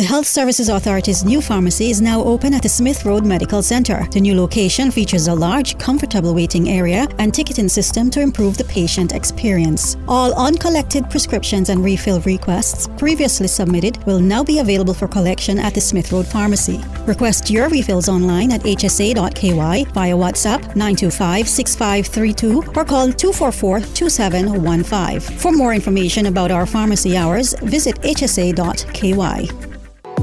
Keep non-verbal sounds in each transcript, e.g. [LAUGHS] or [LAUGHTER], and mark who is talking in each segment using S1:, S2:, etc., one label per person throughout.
S1: The Health Services Authority's new pharmacy is now open at the Smith Road Medical Center. The new location features a large, comfortable waiting area and ticketing system to improve the patient experience. All uncollected prescriptions and refill requests previously submitted will now be available for collection at the Smith Road Pharmacy. Request your refills online at hsa.ky via WhatsApp 925 6532 or call 244 2715. For more information about our pharmacy hours, visit hsa.ky.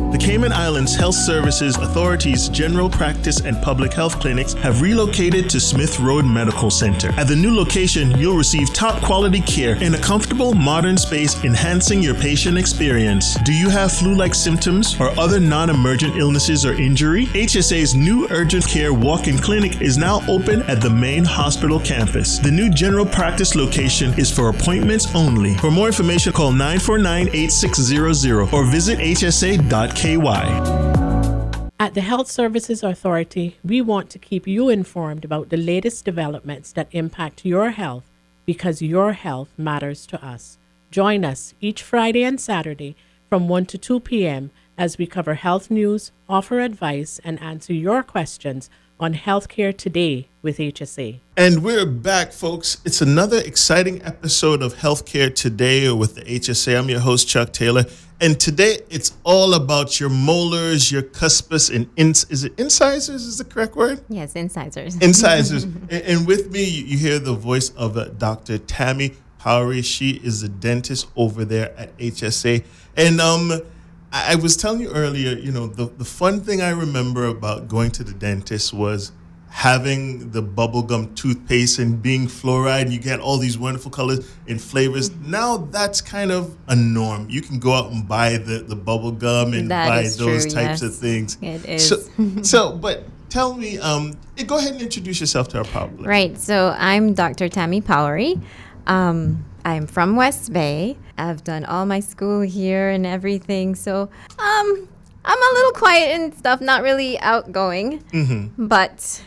S2: The Cayman Islands Health Services Authority's general practice and public health clinics have relocated to Smith Road Medical Center. At the new location, you'll receive top quality care in a comfortable, modern space, enhancing your patient experience. Do you have flu like symptoms or other non emergent illnesses or injury? HSA's new urgent care walk in clinic is now open at the main hospital campus. The new general practice location is for appointments only. For more information, call 949 8600 or visit hsa.com KY.
S3: At the Health Services Authority, we want to keep you informed about the latest developments that impact your health because your health matters to us. Join us each Friday and Saturday from 1 to 2 p.m. as we cover health news, offer advice, and answer your questions on Healthcare Today with HSA.
S2: And we're back, folks. It's another exciting episode of Healthcare Today with the HSA. I'm your host, Chuck Taylor. And today it's all about your molars, your cuspus, and ins- is it incisors? Is the correct word?
S4: Yes, incisors. [LAUGHS]
S2: Incisors. and, and, with me, you, you hear the voice of uh, Dr. Thammy Powery. She is a dentist over there at HSA. And um, I, I was telling you earlier, you know, the, the fun thing I remember about going to the dentist was having the bubblegum toothpaste and being fluoride, and you get all these wonderful colors and flavors. Mm-hmm. Now that's kind of a norm. You can go out and buy the, the bubble gum and that buy those true, types yes. of things.
S4: It is.
S2: So, [LAUGHS] so but tell me, um, go ahead and introduce yourself to our public.
S4: Right. So I'm Dr. Thammy Powery. Um, I'm from West Bay. I've done all my school here and everything. So, um, I'm a little quiet and stuff, not really outgoing. Mm-hmm. But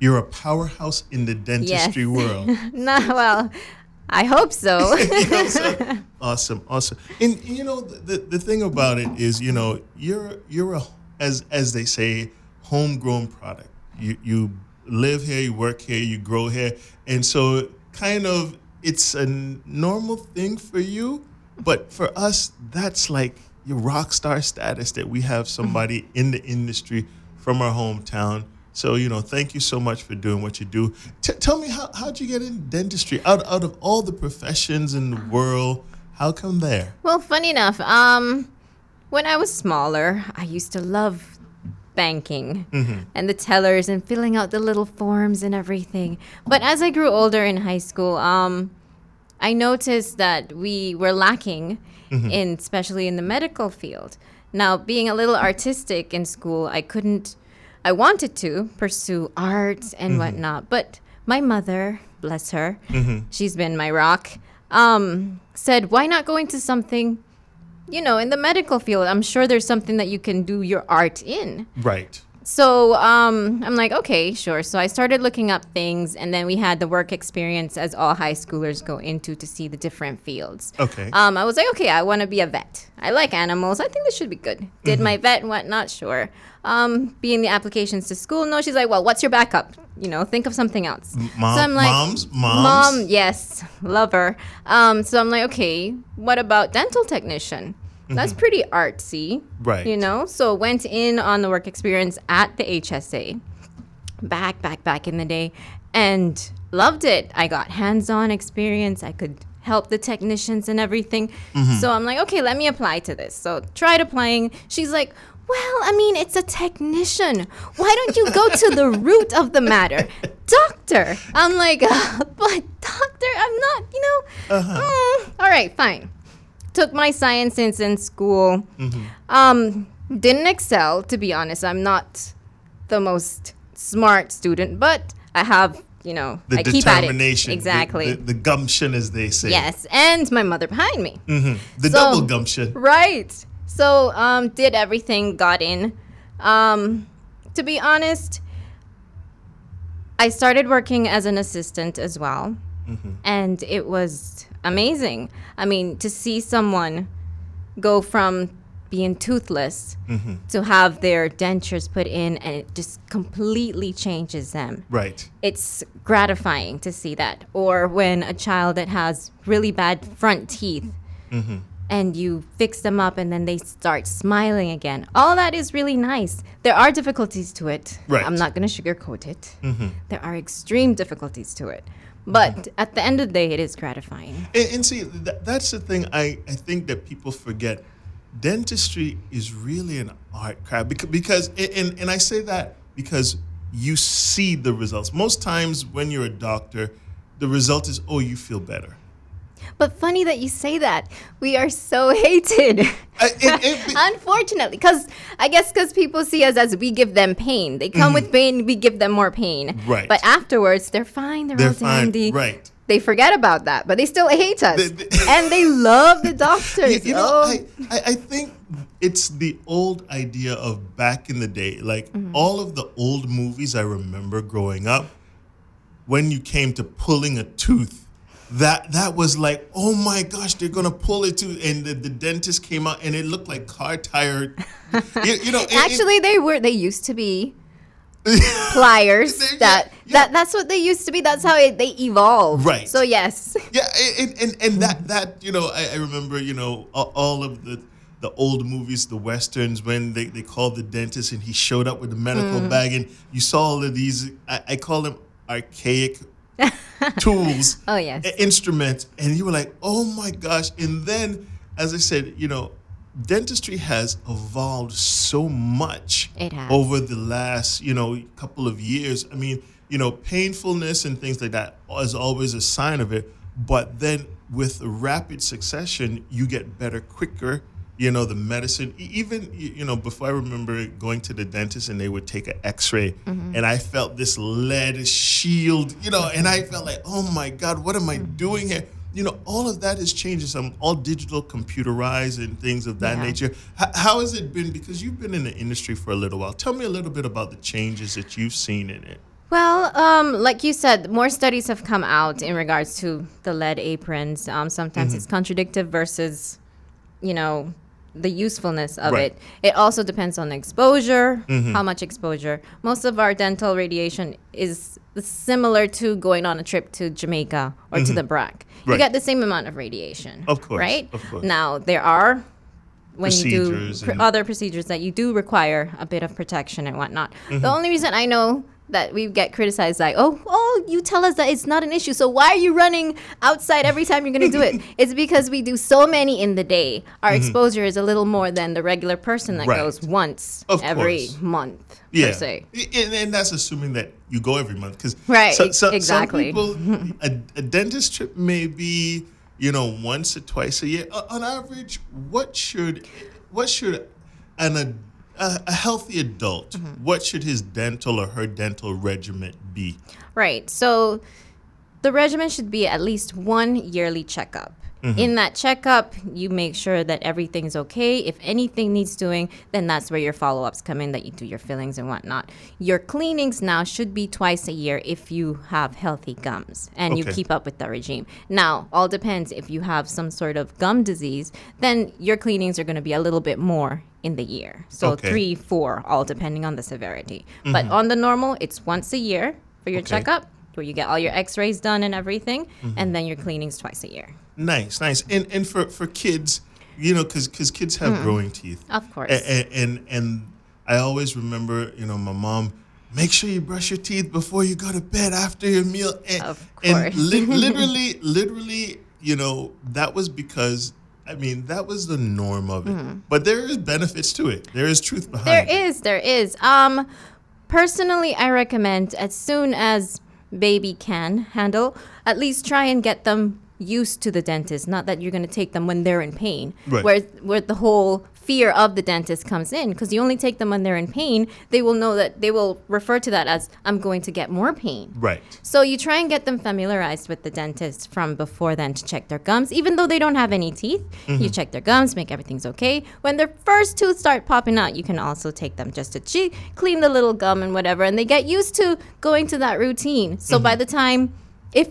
S2: you're a powerhouse in the dentistry yes. world. [LAUGHS]
S4: no, well, I [LAUGHS] [LAUGHS] hope so.
S2: awesome, awesome. And you know, the, the thing about it is, you know, you're you're a as as they say, homegrown product. You you live here, you work here, you grow here, and so kind of it's a normal thing for you, but for us, that's like your rock star status that we have somebody in the industry from our hometown so, you know, thank you so much for doing what you do. T- tell me, how, how'd you get in dentistry? Out, out of all the professions in the world, how come there?
S4: Well, funny enough, um, when I was smaller, I used to love banking mm-hmm. and the tellers and filling out the little forms and everything. But as I grew older in high school, um, I noticed that we were lacking mm-hmm. in, especially in the medical field. Now, being a little artistic in school, I couldn't I wanted to pursue art and mm-hmm. whatnot, but my mother, bless her, mm-hmm. she's been my rock, um, said, why not go into something, you know, in the medical field? I'm sure there's something that you can do your art in.
S2: Right.
S4: So um, I'm like, okay, sure. So I started looking up things, and then we had the work experience as all high schoolers go into to see the different fields.
S2: Okay.
S4: Um, I was like, okay, I want to be a vet. I like animals. I think this should be good. Did mm-hmm. my vet and whatnot? Sure. Um, being the applications to school, no. She's like, well, what's your backup? You know, think of something else.
S2: Mom, so I'm like, moms, moms.
S4: Mom, yes, love her. Um, so I'm like, okay, what about dental technician? That's mm-hmm. pretty artsy.
S2: Right.
S4: You know? So went in on the work experience at the HSA back, back, back in the day and loved it. I got hands on experience. I could help the technicians and everything. Mm-hmm. So I'm like, okay, let me apply to this. So tried applying. She's like, well, I mean, it's a technician. Why don't you go to the [LAUGHS] root of the matter? Doctor. I'm like, uh, [LAUGHS] but doctor, I'm not, you know. Uh-huh. Mm, all right, fine took my sciences in school. Mm-hmm. Um, didn't excel, to be honest. I'm not the most smart student, but I have, you know,
S2: the
S4: I
S2: keep at it.
S4: Exactly.
S2: The, the, the, gumption, as they say.
S4: Yes, and my mother behind me.
S2: Mm-hmm. The so, double gumption.
S4: Right. So, um, did everything, got in. Um, to be honest, I started working as an assistant as well. Mm-hmm. And it was amazing. I mean, to see someone go from being toothless to have their dentures put in and it just completely changes them
S2: Right.
S4: it's gratifying to see that. Or when a child that has really bad front teeth
S2: Mm-hmm.
S4: and you fix them up and then they start smiling again. All that is really nice. There are difficulties to it.
S2: Right.
S4: I'm not going to sugarcoat it.
S2: Mm-hmm.
S4: There are extreme difficulties to it. But at the end of the day, it is gratifying.
S2: And, and see, th- that's the thing I, I think that people forget. Dentistry is really an art craft because, because and, and I say that because you see the results. Most times when you're a doctor, the result is, oh, you feel better.
S4: But funny that you say that. We are so [LAUGHS] hated.
S2: I- it- it- [LAUGHS]
S4: Unfortunately, because I guess because people see us as we give them pain. They come with pain, we give them more pain.
S2: Mm-hmm. Right.
S4: But afterwards, they're fine. They're,
S2: They're
S4: all
S2: fine,
S4: dandy.
S2: right.
S4: They forget about that, but they still hate us, and they love the doctors. [LAUGHS]
S2: You, you know,
S4: oh.
S2: I, I, I think it's the old idea of back in the day, like
S4: Mm-hmm.
S2: all of the old movies I remember growing up, when you came to pulling a tooth, that that was like, oh my gosh, they're gonna pull it tooth, and the, the dentist came out, and it looked like car tire. you, you know, [LAUGHS] it- it-
S4: Actually, they were. They used to be [LAUGHS] pliers.
S2: They-
S4: that
S2: yeah.
S4: that that's what they used to be. That's how it, they evolved.
S2: Right.
S4: So yes.
S2: Yeah, and and, and that that you know, I, I remember you know all of the the old movies, the westerns, when they, they called the dentist and he showed up with the medical
S4: Mm.
S2: bag, and you saw all of these. I, I call them archaic [LAUGHS] tools,
S4: Oh, yes.
S2: instruments, and you were like, oh my gosh! And then, as I said, you know. Dentistry has evolved so much over the last, you know, couple of years. I mean, you know, painfulness and things like that is always a sign of it. But then with rapid succession, you get better quicker. You know, the medicine, even, you know, before I remember going to the dentist and they would take an x ray and I felt this lead shield, you know, and I felt like, oh my God, what am I doing here? You know, all of that has changed. Some all digital, computerized, and things of that
S4: Yeah.
S2: nature. H- how has it been? Because you've been in the industry for a little while. Tell me a little bit about the changes that you've seen in it.
S4: Well, um, like you said, more studies have come out in regards to the lead aprons. Um, sometimes
S2: Mm-hmm.
S4: it's contradictive versus, you know, the usefulness of
S2: Right.
S4: it. It also depends on exposure,
S2: Mm-hmm.
S4: how much exposure. Most of our dental radiation is similar to going on a trip to Jamaica or to the Brac. You
S2: Mm-hmm.
S4: Get the same amount of radiation.
S2: Of course,
S4: Right?
S2: of course.
S4: Now, there are when you do pr- other procedures that you do require a bit of protection and whatnot.
S2: Mm-hmm.
S4: The only reason I know that we get criticized like, oh, oh, you tell us that it's not an issue, so why are you running outside every time you're gonna do it? [LAUGHS] it's because we do so many in the day. Our exposure is a little more than the regular person that
S2: Mm-hmm. Right.
S4: goes once
S2: Of
S4: every
S2: course.
S4: month
S2: Yeah,
S4: per se.
S2: I- and, and that's assuming that you go every month, because
S4: Right, ex- exactly.
S2: Some people, [LAUGHS] a, a dentist trip may be, you know, once or twice a year. O- on average, what should, what should, an a, a, a healthy adult,
S4: Mm-hmm.
S2: what should his dental or her dental regimen be?
S4: Right. So the regimen should be at least one yearly checkup. Mm-hmm. In that checkup, you make sure that everything's okay. If anything needs doing, then that's where your follow ups come in, that you do your fillings and whatnot. Your cleanings now should be twice a year if you have healthy gums and you keep up with the regime. Now, all depends if you have some sort of gum disease, then your cleanings are going to be a little bit more in the year. So
S2: Okay.
S4: three, four, all depending on the severity. Mm-hmm. But on the normal, it's once a year for your
S2: Okay.
S4: checkup, where you get all your X-rays done and everything, mm-hmm. and then your cleanings twice a year.
S2: Nice, nice. And and for for kids, you know, because because kids have growing teeth.
S4: Of course.
S2: And, and and I always remember, you know, my mom. Make sure you brush your teeth before you go to bed after your meal. And,
S4: Of
S2: and
S4: course.
S2: li- [LAUGHS] literally, literally, you know, that was because. I mean, that was the norm of it. But there is benefits to it. There is truth behind.
S4: There
S2: it.
S4: is, there is. Um, personally, I recommend as soon as baby can handle, at least try and get them used to the dentist. Not that you're going to take them when they're in pain,
S2: Right.
S4: where where the whole fear of the dentist comes in. Because you only take them when they're in pain, they will know that they will refer to that as I'm going to get more pain.
S2: Right.
S4: So you try and get them familiarized with the dentist from before then to check their gums, even though they don't have any teeth. You mm-hmm. check their gums, make everything's okay. When their first tooth start popping out, you can also take them just to che- clean the little gum and whatever, and they get used to going to that routine. So by mm-hmm. the time, if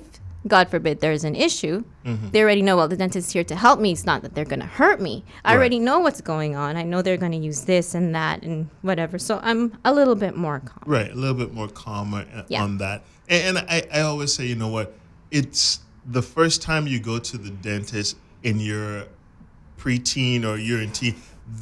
S4: God forbid there's an issue,
S2: Mm-hmm.
S4: they already know, well, the dentist's here to help me. It's not that they're going to hurt me. I
S2: Right.
S4: already know what's going on. I know they're going to use this and that and whatever. So I'm a little bit more calm.
S2: Right, a little bit more calmer uh,
S4: Yeah.
S2: on that. And, and I, I always say, you know what? It's the first time you go to the dentist in your preteen or you're in teen,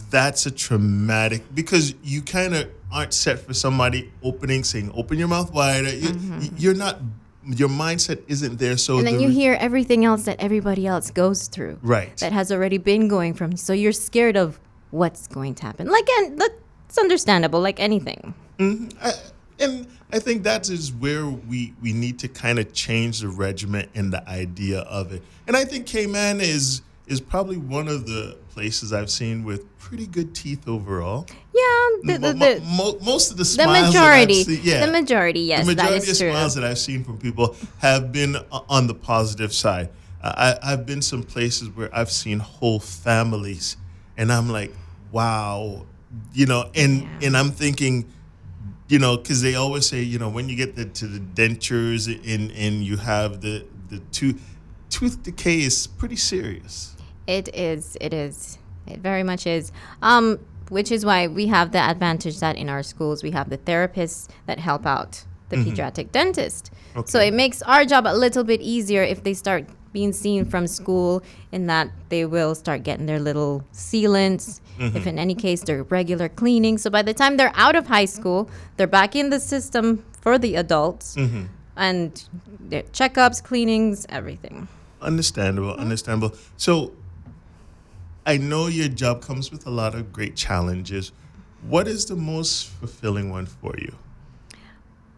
S2: that's a traumatic because you kind of aren't set for somebody opening, saying, open your mouth wider. You, You're not, your mindset isn't there. So
S4: Mm-hmm. And then
S2: the
S4: you hear everything else that everybody else goes through.
S2: Right.
S4: That has already been going from. So you're scared of what's going to happen. Like, and that's understandable, like anything.
S2: I, and I think that is where we we need to kind of change the regiment and the idea of it. And I think Cayman is is probably one of the places I've seen with pretty good teeth overall.
S4: Yeah, the,
S2: Mo-
S4: the,
S2: mo- mo- most of the
S4: the
S2: smiles I've
S4: majority.
S2: seen- yeah,
S4: The majority, yes,
S2: the majority of
S4: true.
S2: smiles that I've seen from people have been on the positive side. Uh, I, I've been some places where I've seen whole families, and I'm like, wow, you know, and and I'm thinking, you know, because they always say, you know, when you get the, to the dentures and and you have the the tooth tooth decay is pretty serious.
S4: It is. It is. It very much is. Um, which is why we have the advantage that in our schools we have the therapists that help out the mm-hmm. pediatric dentist.
S2: Okay.
S4: So it makes our job a little bit easier if they start being seen from school in that they will start getting their little sealants. Mm-hmm. If in any case they're regular cleaning. So by the time they're out of high school, they're back in the system for the adults mm-hmm. and their checkups, cleanings, everything.
S2: Understandable, understandable. So I know your job comes with a lot of great challenges. What is the most fulfilling one for you?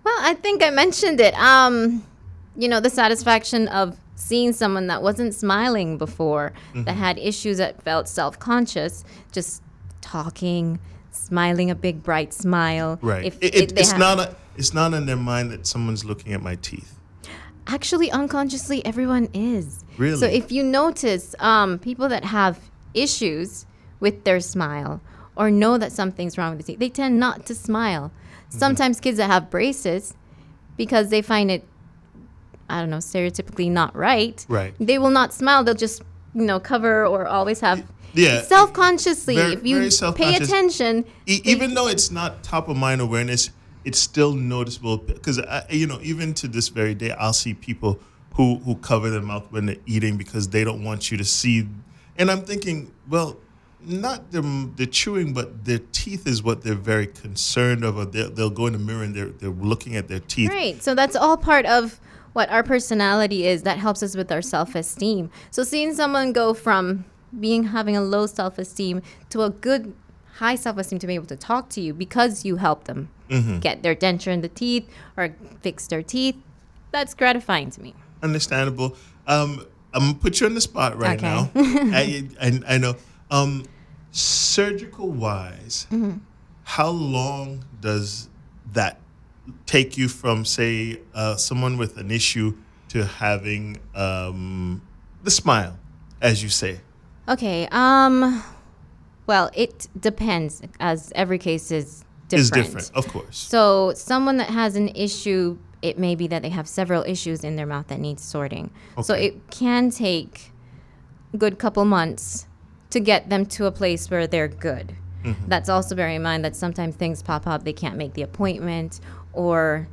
S4: Well, I think I mentioned it. Um, you know, the satisfaction of seeing someone that wasn't smiling before, that had issues that felt self-conscious, just talking, smiling a big bright smile.
S2: Right.
S4: If,
S2: It- it-
S4: they
S2: it's
S4: have-
S2: not a, it's not in their mind that someone's looking at my teeth.
S4: Actually, unconsciously, everyone is.
S2: Really?
S4: So if you notice, um, people that have issues with their smile or know that something's wrong with the teeth, they tend not to smile.
S2: Mm-hmm.
S4: Sometimes kids that have braces, because they find it, I don't know, stereotypically not right.
S2: Right.
S4: They will not smile. They'll just, you know, cover or always have.
S2: Yeah.
S4: Self-consciously,
S2: Very-
S4: if you pay attention,
S2: E- even though it's not top of mind awareness, it's still noticeable because you know even to this very day, I'll see people who who cover their mouth when they're eating because they don't want you to see. And I'm thinking, well, not them the chewing, but their teeth is what they're very concerned of. They'll, go in the mirror and they're they're looking at their teeth.
S4: Right. So that's all part of what our personality is that helps us with our self-esteem. So seeing someone go from being having a low self-esteem to a good high self-esteem to be able to talk to you because you help them get their denture in the teeth or fix their teeth, that's gratifying to me.
S2: Understandable. Um, I'm gonna put you on the spot right
S4: Okay.
S2: now. [LAUGHS] I, I I know. Um, surgical wise,
S4: Mm-hmm.
S2: how long does that take you from, say, uh, someone with an issue to having um, the smile, as you say?
S4: Okay. Um well, it depends as every case is different.
S2: Is different, of course.
S4: So, someone that has an issue, it may be that they have several issues in their mouth that needs sorting. So, it can take a good couple months to get them to a place where they're good.
S2: Mm-hmm.
S4: That's also bear in mind that sometimes things pop up, they can't make the appointment, or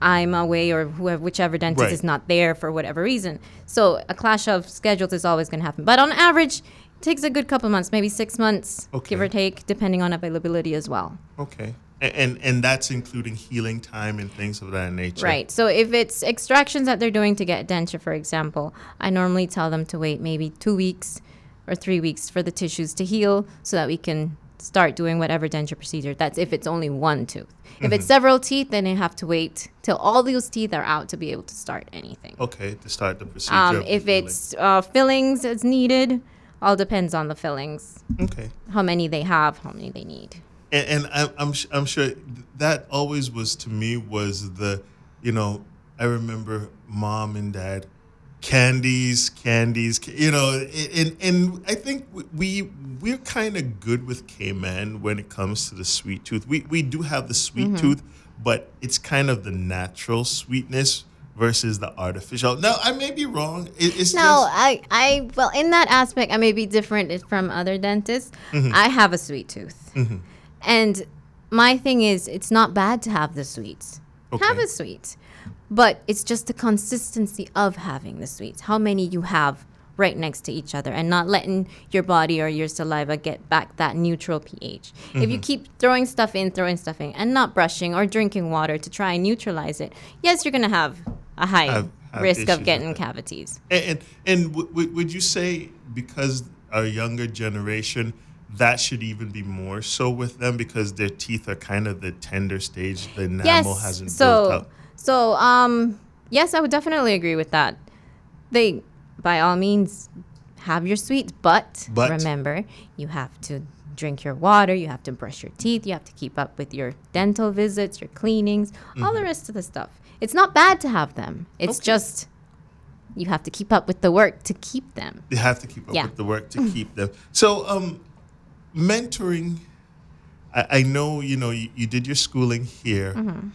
S4: I'm away, or whoever, whichever dentist
S2: Right.
S4: is not there for whatever reason. So, a clash of schedules is always going to happen. But on average, takes a good couple months, maybe six months, give or take, depending on availability as well.
S2: Okay. And, and and that's including healing time and things of that nature.
S4: Right. So if it's extractions that they're doing to get denture, for example, I normally tell them to wait maybe two weeks or three weeks for the tissues to heal so that we can start doing whatever denture procedure. That's if it's only one tooth. If it's several teeth, then they have to wait till all those teeth are out to be able to start anything.
S2: Okay, to start the procedure.
S4: Um, if it's uh, fillings as needed, all depends on the fillings,
S2: okay.
S4: how many they have, how many they need.
S2: and, and I'm, I'm s- I'm sure that always was to me was the, you know, I remember mom and dad, candies, candies, you know, and and I think we we're kind of good with Cayman when it comes to the sweet tooth. We we do have the sweet mm-hmm. tooth, but it's kind of the natural sweetness versus the artificial. Now, I may be wrong. It, it's
S4: No,
S2: just,
S4: I, I, well, in that aspect, I may be different from other dentists.
S2: Mm-hmm.
S4: I have a sweet tooth. And my thing is, it's not bad to have the sweets. Have a sweet. But it's just the consistency of having the sweets. How many you have right next to each other and not letting your body or your saliva get back that neutral pH. If you
S2: Mm-hmm.
S4: keep throwing stuff in, throwing stuff in, and not brushing or drinking water to try and neutralize it, yes, you're going to have a high
S2: Have- have
S4: risk of getting cavities.
S2: and and, and w- w- would you say because our younger generation that should even be more so with them because their teeth are kind of the tender stage, the enamel
S4: yes.
S2: hasn't built
S4: so,
S2: up.
S4: so, um, yes, I would definitely agree with that. They, by all means, have your sweets, but,
S2: But-
S4: remember, you have to drink your water, you have to brush your teeth, you have to keep up with your dental visits, your cleanings, all
S2: Mm-hmm.
S4: the rest of the stuff. It's not bad to have them. It's
S2: Okay.
S4: just you have to keep up with the work to keep them.
S2: They have to keep up
S4: Yeah.
S2: with the work to keep them. So, um, mentoring. I, I know you know you, you did your schooling here.
S4: Mm-hmm.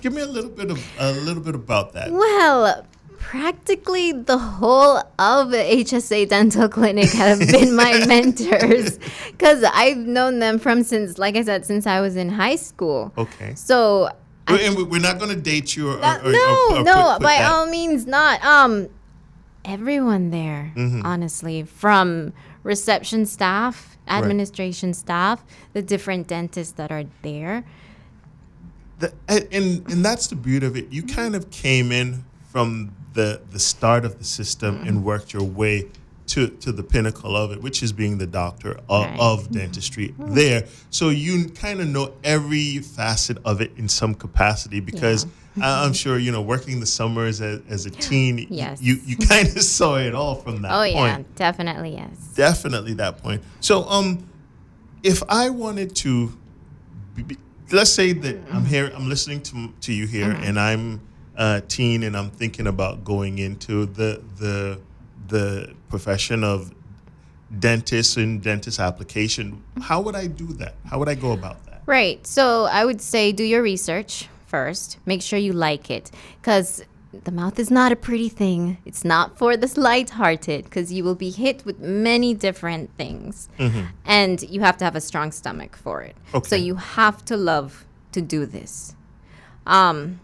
S2: Give me a little bit of a little bit about that.
S4: Well, practically the whole of HSA Dental Clinic have been my [LAUGHS] mentors because I've known them from since, like I said, since I was in high school.
S2: Okay.
S4: So,
S2: And we- we're not going to date you or, or,
S4: that-
S2: or-
S4: no,
S2: or- or
S4: no,
S2: put- put
S4: by
S2: that-
S4: all means not. Um, everyone there,
S2: Mm-hmm.
S4: honestly, from reception staff, administration staff, the different dentists that are there.
S2: The, and, and and that's the beauty of it. You kind of came in from the the start of the system
S4: Mm-hmm.
S2: and worked your way to to the pinnacle of it, which is being the doctor of,
S4: Right.
S2: of dentistry mm-hmm. Mm-hmm. there. So you kind of know every facet of it in some capacity because I- I'm sure you know working the summers as, as a teen.
S4: Yes.
S2: You you kind of [LAUGHS] saw it all from that
S4: oh,
S2: point.
S4: Oh, point yeah, definitely, yes.
S2: definitely that point. So, um, if I wanted to, be, let's say that mm-hmm. I'm here, I'm listening to to you here, and I'm a teen, and I'm thinking about going into the the the profession of dentist and dentist application. How would I do that? How would I go about that?
S4: Right. So I would say do your research first. Make sure you like it because the mouth is not a pretty thing. It's not for the light-hearted because you will be hit with many different things, and you have to have a strong stomach for it.
S2: Okay.
S4: So you have to love to do this. Um,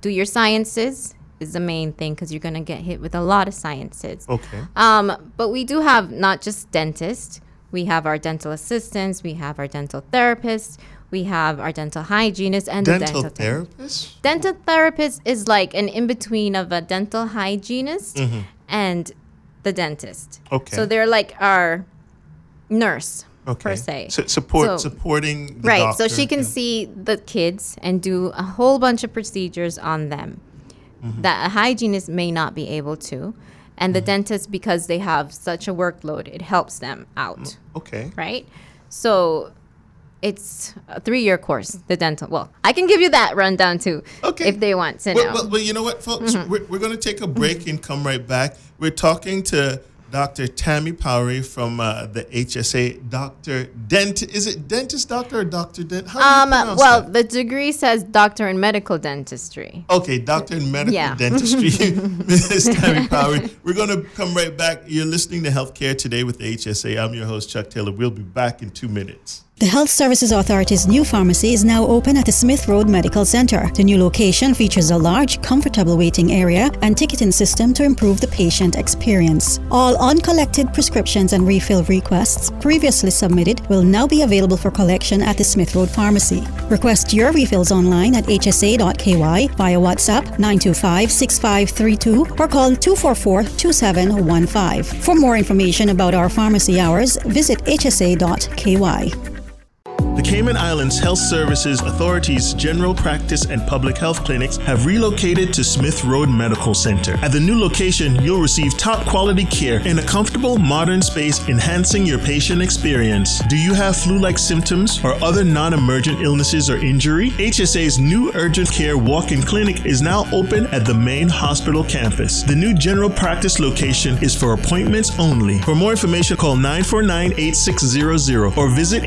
S4: do your sciences is the main thing because you're gonna get hit with a lot of sciences.
S2: Okay.
S4: Um, but we do have not just dentists. We have our dental assistants. We have our dental therapists. We have our dental hygienists and the
S2: Dental
S4: dental ther-
S2: therapist.
S4: Dental therapist is like an in between of a dental hygienist and the dentist.
S2: Mm-hmm. Okay.
S4: So they're like our nurse
S2: Okay.
S4: per se.
S2: So, support
S4: So-
S2: supporting. The
S4: right. So she can
S2: in-
S4: see the kids and do a whole bunch of procedures on them
S2: Mm-hmm.
S4: that a hygienist may not be able to. And the dentist, because they have such a workload, it helps them out.
S2: Okay.
S4: Right. So it's a three year course, the dental. Well, I can give you that rundown too.
S2: Okay.
S4: If they want to
S2: Well,
S4: know.
S2: well, well, you know what, folks?
S4: Mm-hmm.
S2: We're, we're going to take a break and come right back. We're talking to Dr. Thammy Powery from uh, the HSA. Doctor Dent. Is it dentist doctor or doctor dent? How do you
S4: um, well,
S2: that?
S4: the degree says doctor in medical dentistry.
S2: Okay, doctor in medical
S4: Yeah. [LAUGHS]
S2: dentistry, [LAUGHS] Ms. Thammy Powery. We're going to come right back. You're listening to Healthcare Today with the HSA. I'm your host, Chuck Taylor. We'll be back in two minutes.
S1: The Health Services Authority's new pharmacy is now open at the Smith Road Medical Center. The new location features a large, comfortable waiting area and ticketing system to improve the patient experience. All uncollected prescriptions and refill requests previously submitted will now be available for collection at the Smith Road Pharmacy. Request your refills online at hsa.ky via WhatsApp 925 6532 or call 244 2715. For more information about our pharmacy hours, visit hsa.ky.
S2: The Cayman Islands Health Services Authority's general practice and public health clinics have relocated to Smith Road Medical Center. At the new location, you'll receive top quality care in a comfortable, modern space, enhancing your patient experience. Do you have flu like symptoms or other non emergent illnesses or injury? HSA's new urgent care walk in clinic is now open at the main hospital campus. The new general practice location is for appointments only. For more information, call 949 8600 or visit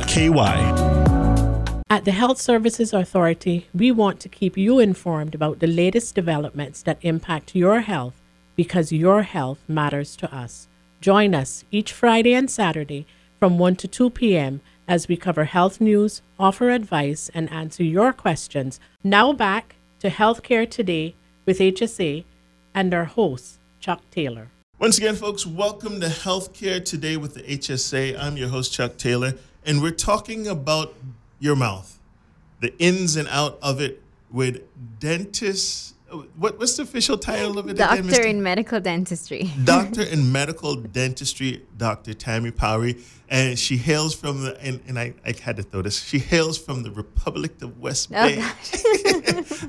S2: hsa.ky.
S3: At the Health Services Authority, we want to keep you informed about the latest developments that impact your health because your health matters to us. Join us each Friday and Saturday from 1 to 2 p.m. as we cover health news, offer advice, and answer your questions. Now back to Healthcare Today with HSA and our host, Chuck Taylor.
S2: Once again, folks, welcome to Healthcare Today with the HSA. I'm your host, Chuck Taylor, and we're talking about your mouth, the ins and out of it with dentists. What, what's the official title of it?
S4: Doctor
S2: Mr. [LAUGHS]
S4: in medical dentistry.
S2: Doctor in medical dentistry, Dr. Thammy Powery, and she hails from the and, and I, I had to throw this. She hails from the Republic of West
S4: Oh,
S2: Bay. [LAUGHS]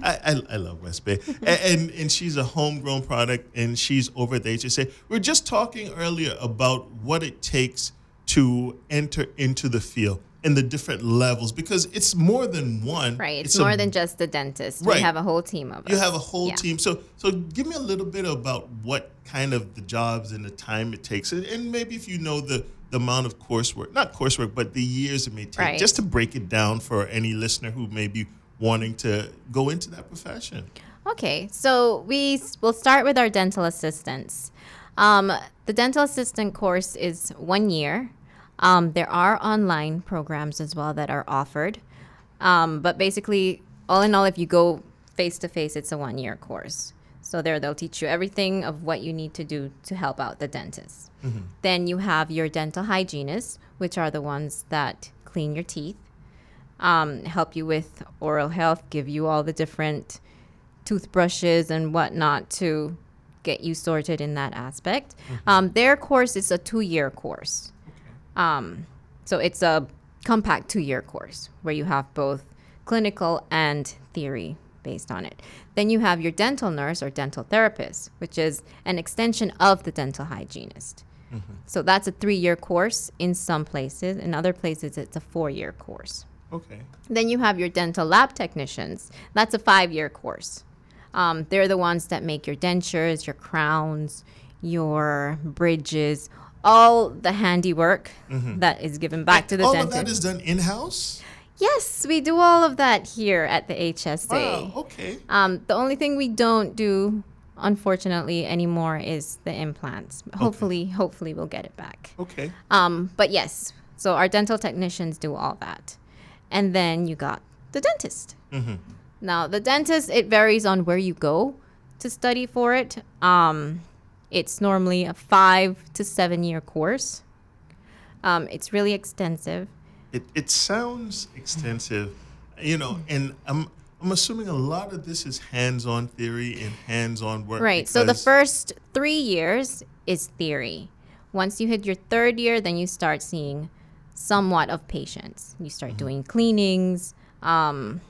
S2: I, I, I love West Bay, and, and and she's a homegrown product, and she's over there. the HSA. We are just talking earlier about what it takes to enter into the field and the different levels because it's more than one.
S4: Right. It's,
S2: a
S4: more than just the dentist.
S2: Right.
S4: We have a whole team of us.
S2: you have a whole
S4: Yeah.
S2: team. So so give me a little bit about what kind of the jobs and the time it takes, and, and maybe if you know the the amount of coursework, not coursework, but the years it may take,
S4: Right.
S2: just to break it down for any listener who may be wanting to go into that profession.
S4: Okay, so we will start with our dental assistants. Um, the dental assistant course is one year. Um, there are online programs as well that are offered. Um, but basically, all in all, if you go face to face, it's a one year course. So there, they'll teach you everything of what you need to do to help out the dentist. Then you have your dental hygienists, which are the ones that clean your teeth, um, help you with oral health, give you all the different toothbrushes and whatnot to get you sorted in that aspect. Um, their course is a two year course. Um, so it's a compact two year course where you have both clinical and theory based on it. Then you have your dental nurse or dental therapist, which is an extension of the dental hygienist. So that's a three year course in some places. In other places, it's a four year course.
S2: Okay.
S4: Then you have your dental lab technicians. That's a five year course. Um, they're the ones that make your dentures, your crowns, your bridges, all the handiwork that is given back to the
S2: All
S4: dentist.
S2: of that is done in house.
S4: yes, we do all of that here at the HSA.
S2: Wow. Okay.
S4: Um, the only thing we don't do, unfortunately, anymore is the implants. Hopefully, hopefully we'll get it back.
S2: Okay.
S4: Um, but yes, so our dental technicians do all that. And then you got the dentist. Now, the dentist, it varies on where you go to study for it. Um, it's normally a five to seven year course. Um, it's really extensive.
S2: It, it sounds extensive, you know, and I'm I'm assuming a lot of this is hands-on theory and hands-on work.
S4: Right. So the first three years is theory. Once you hit your third year, then you start seeing somewhat of patients. You start
S2: Mm-hmm.
S4: doing cleanings, um,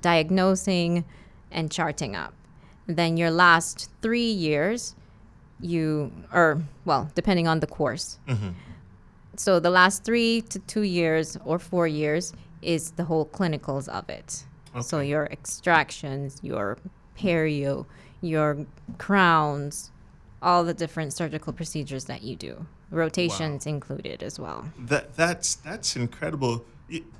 S4: diagnosing, and charting up. Then your last three years, you, or well, depending on the course.
S2: Mm-hmm.
S4: So the last three to two years or four years is the whole clinicals of it. So your extractions, your perio, your crowns, all the different surgical procedures that you do, rotations included as well.
S2: That that's that's incredible.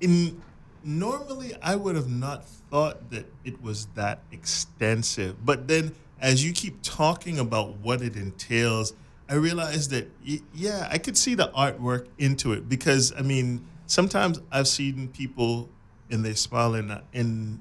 S2: In normally, I would have not thought that it was that extensive. But then, as you keep talking about what it entails, I realized that yeah, I could see the artwork into it because I mean, sometimes I've seen people and they smile and and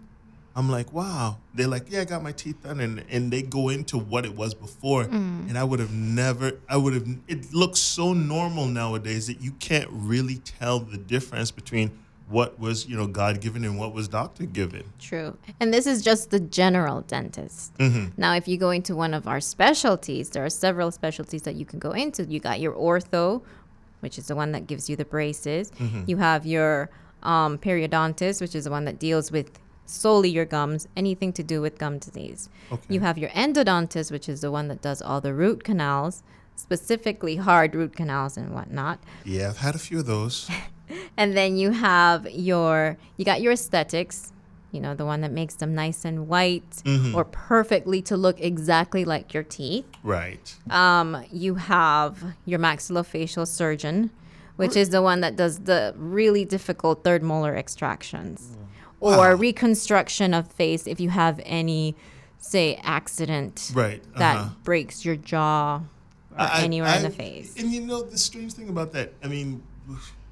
S2: I'm like, wow. They're like, yeah, I got my teeth done, and and they go into what it was before, mm. and I would have never, I would have. It looks so normal nowadays that you can't really tell the difference between what was, you know, God given and what was doctor given.
S4: True. And this is just the general dentist. Now, if you go into one of our specialties, there are several specialties that you can go into. You got your ortho, which is the one that gives you the braces. You have your um, periodontist, which is the one that deals with solely your gums, anything to do with gum disease.
S2: Okay.
S4: You have your endodontist, which is the one that does all the root canals, specifically hard root canals and whatnot.
S2: Yeah, I've had a few of those. [LAUGHS]
S4: And then you have your you got your aesthetics, you know, the one that makes them nice and white or perfectly to look exactly like your teeth.
S2: right.
S4: Um, you have your maxillofacial surgeon, which is the one that does the really difficult third molar extractions. or reconstruction of face if you have any, say, accident
S2: Right,
S4: that
S2: uh-huh.
S4: breaks your jaw or
S2: I-
S4: anywhere in the face.
S2: And you know the strange thing about that, I mean,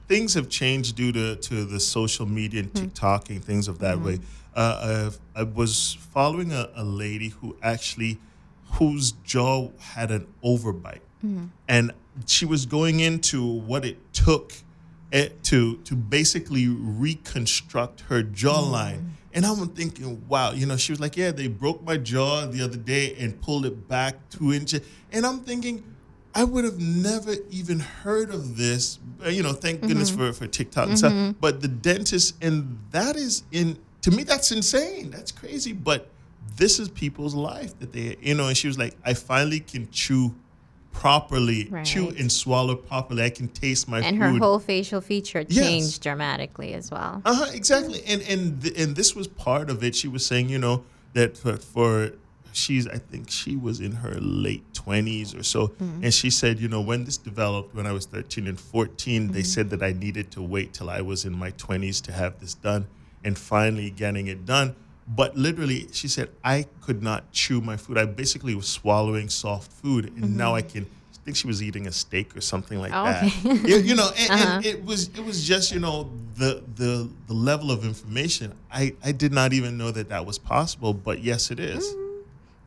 S2: things have changed due to, to the social media
S4: Hmm.
S2: and TikToking things of that way. Uh, I, I was following a, a lady who actually whose jaw had an overbite,
S4: Hmm.
S2: and she was going into what it took it to to basically reconstruct her jawline. And I'm thinking, wow, you know, she was like, yeah, they broke my jaw the other day and pulled it back two inches. And I'm thinking, I would have never even heard of this. Uh, You know, thank goodness for, for TikTok and stuff. But the dentist, and that is in, to me, that's insane. That's crazy. But this is people's life that they, you know, and she was like, I finally can chew properly, chew and swallow properly. I can taste my
S4: and
S2: food.
S4: her whole facial feature
S2: Yes.
S4: changed dramatically as well.
S2: Uh huh. Exactly. And and th- and this was part of it. She was saying, you know, that for, for she's I think she was in her late twenties or so, mm-hmm. and she said, you know, when this developed when I was thirteen and 14 they mm-hmm. said that I needed to wait till I was in my twenties to have this done, and finally getting it done. But literally, she said I could not chew my food. I basically was swallowing soft food, and mm-hmm. now I can. I think she was eating a steak or something like
S4: Oh,
S2: that.
S4: okay. [LAUGHS]
S2: you, you know, and, and uh-huh. it was it was just you know the the the level of information. I I did not even know that that was possible, but yes, it is.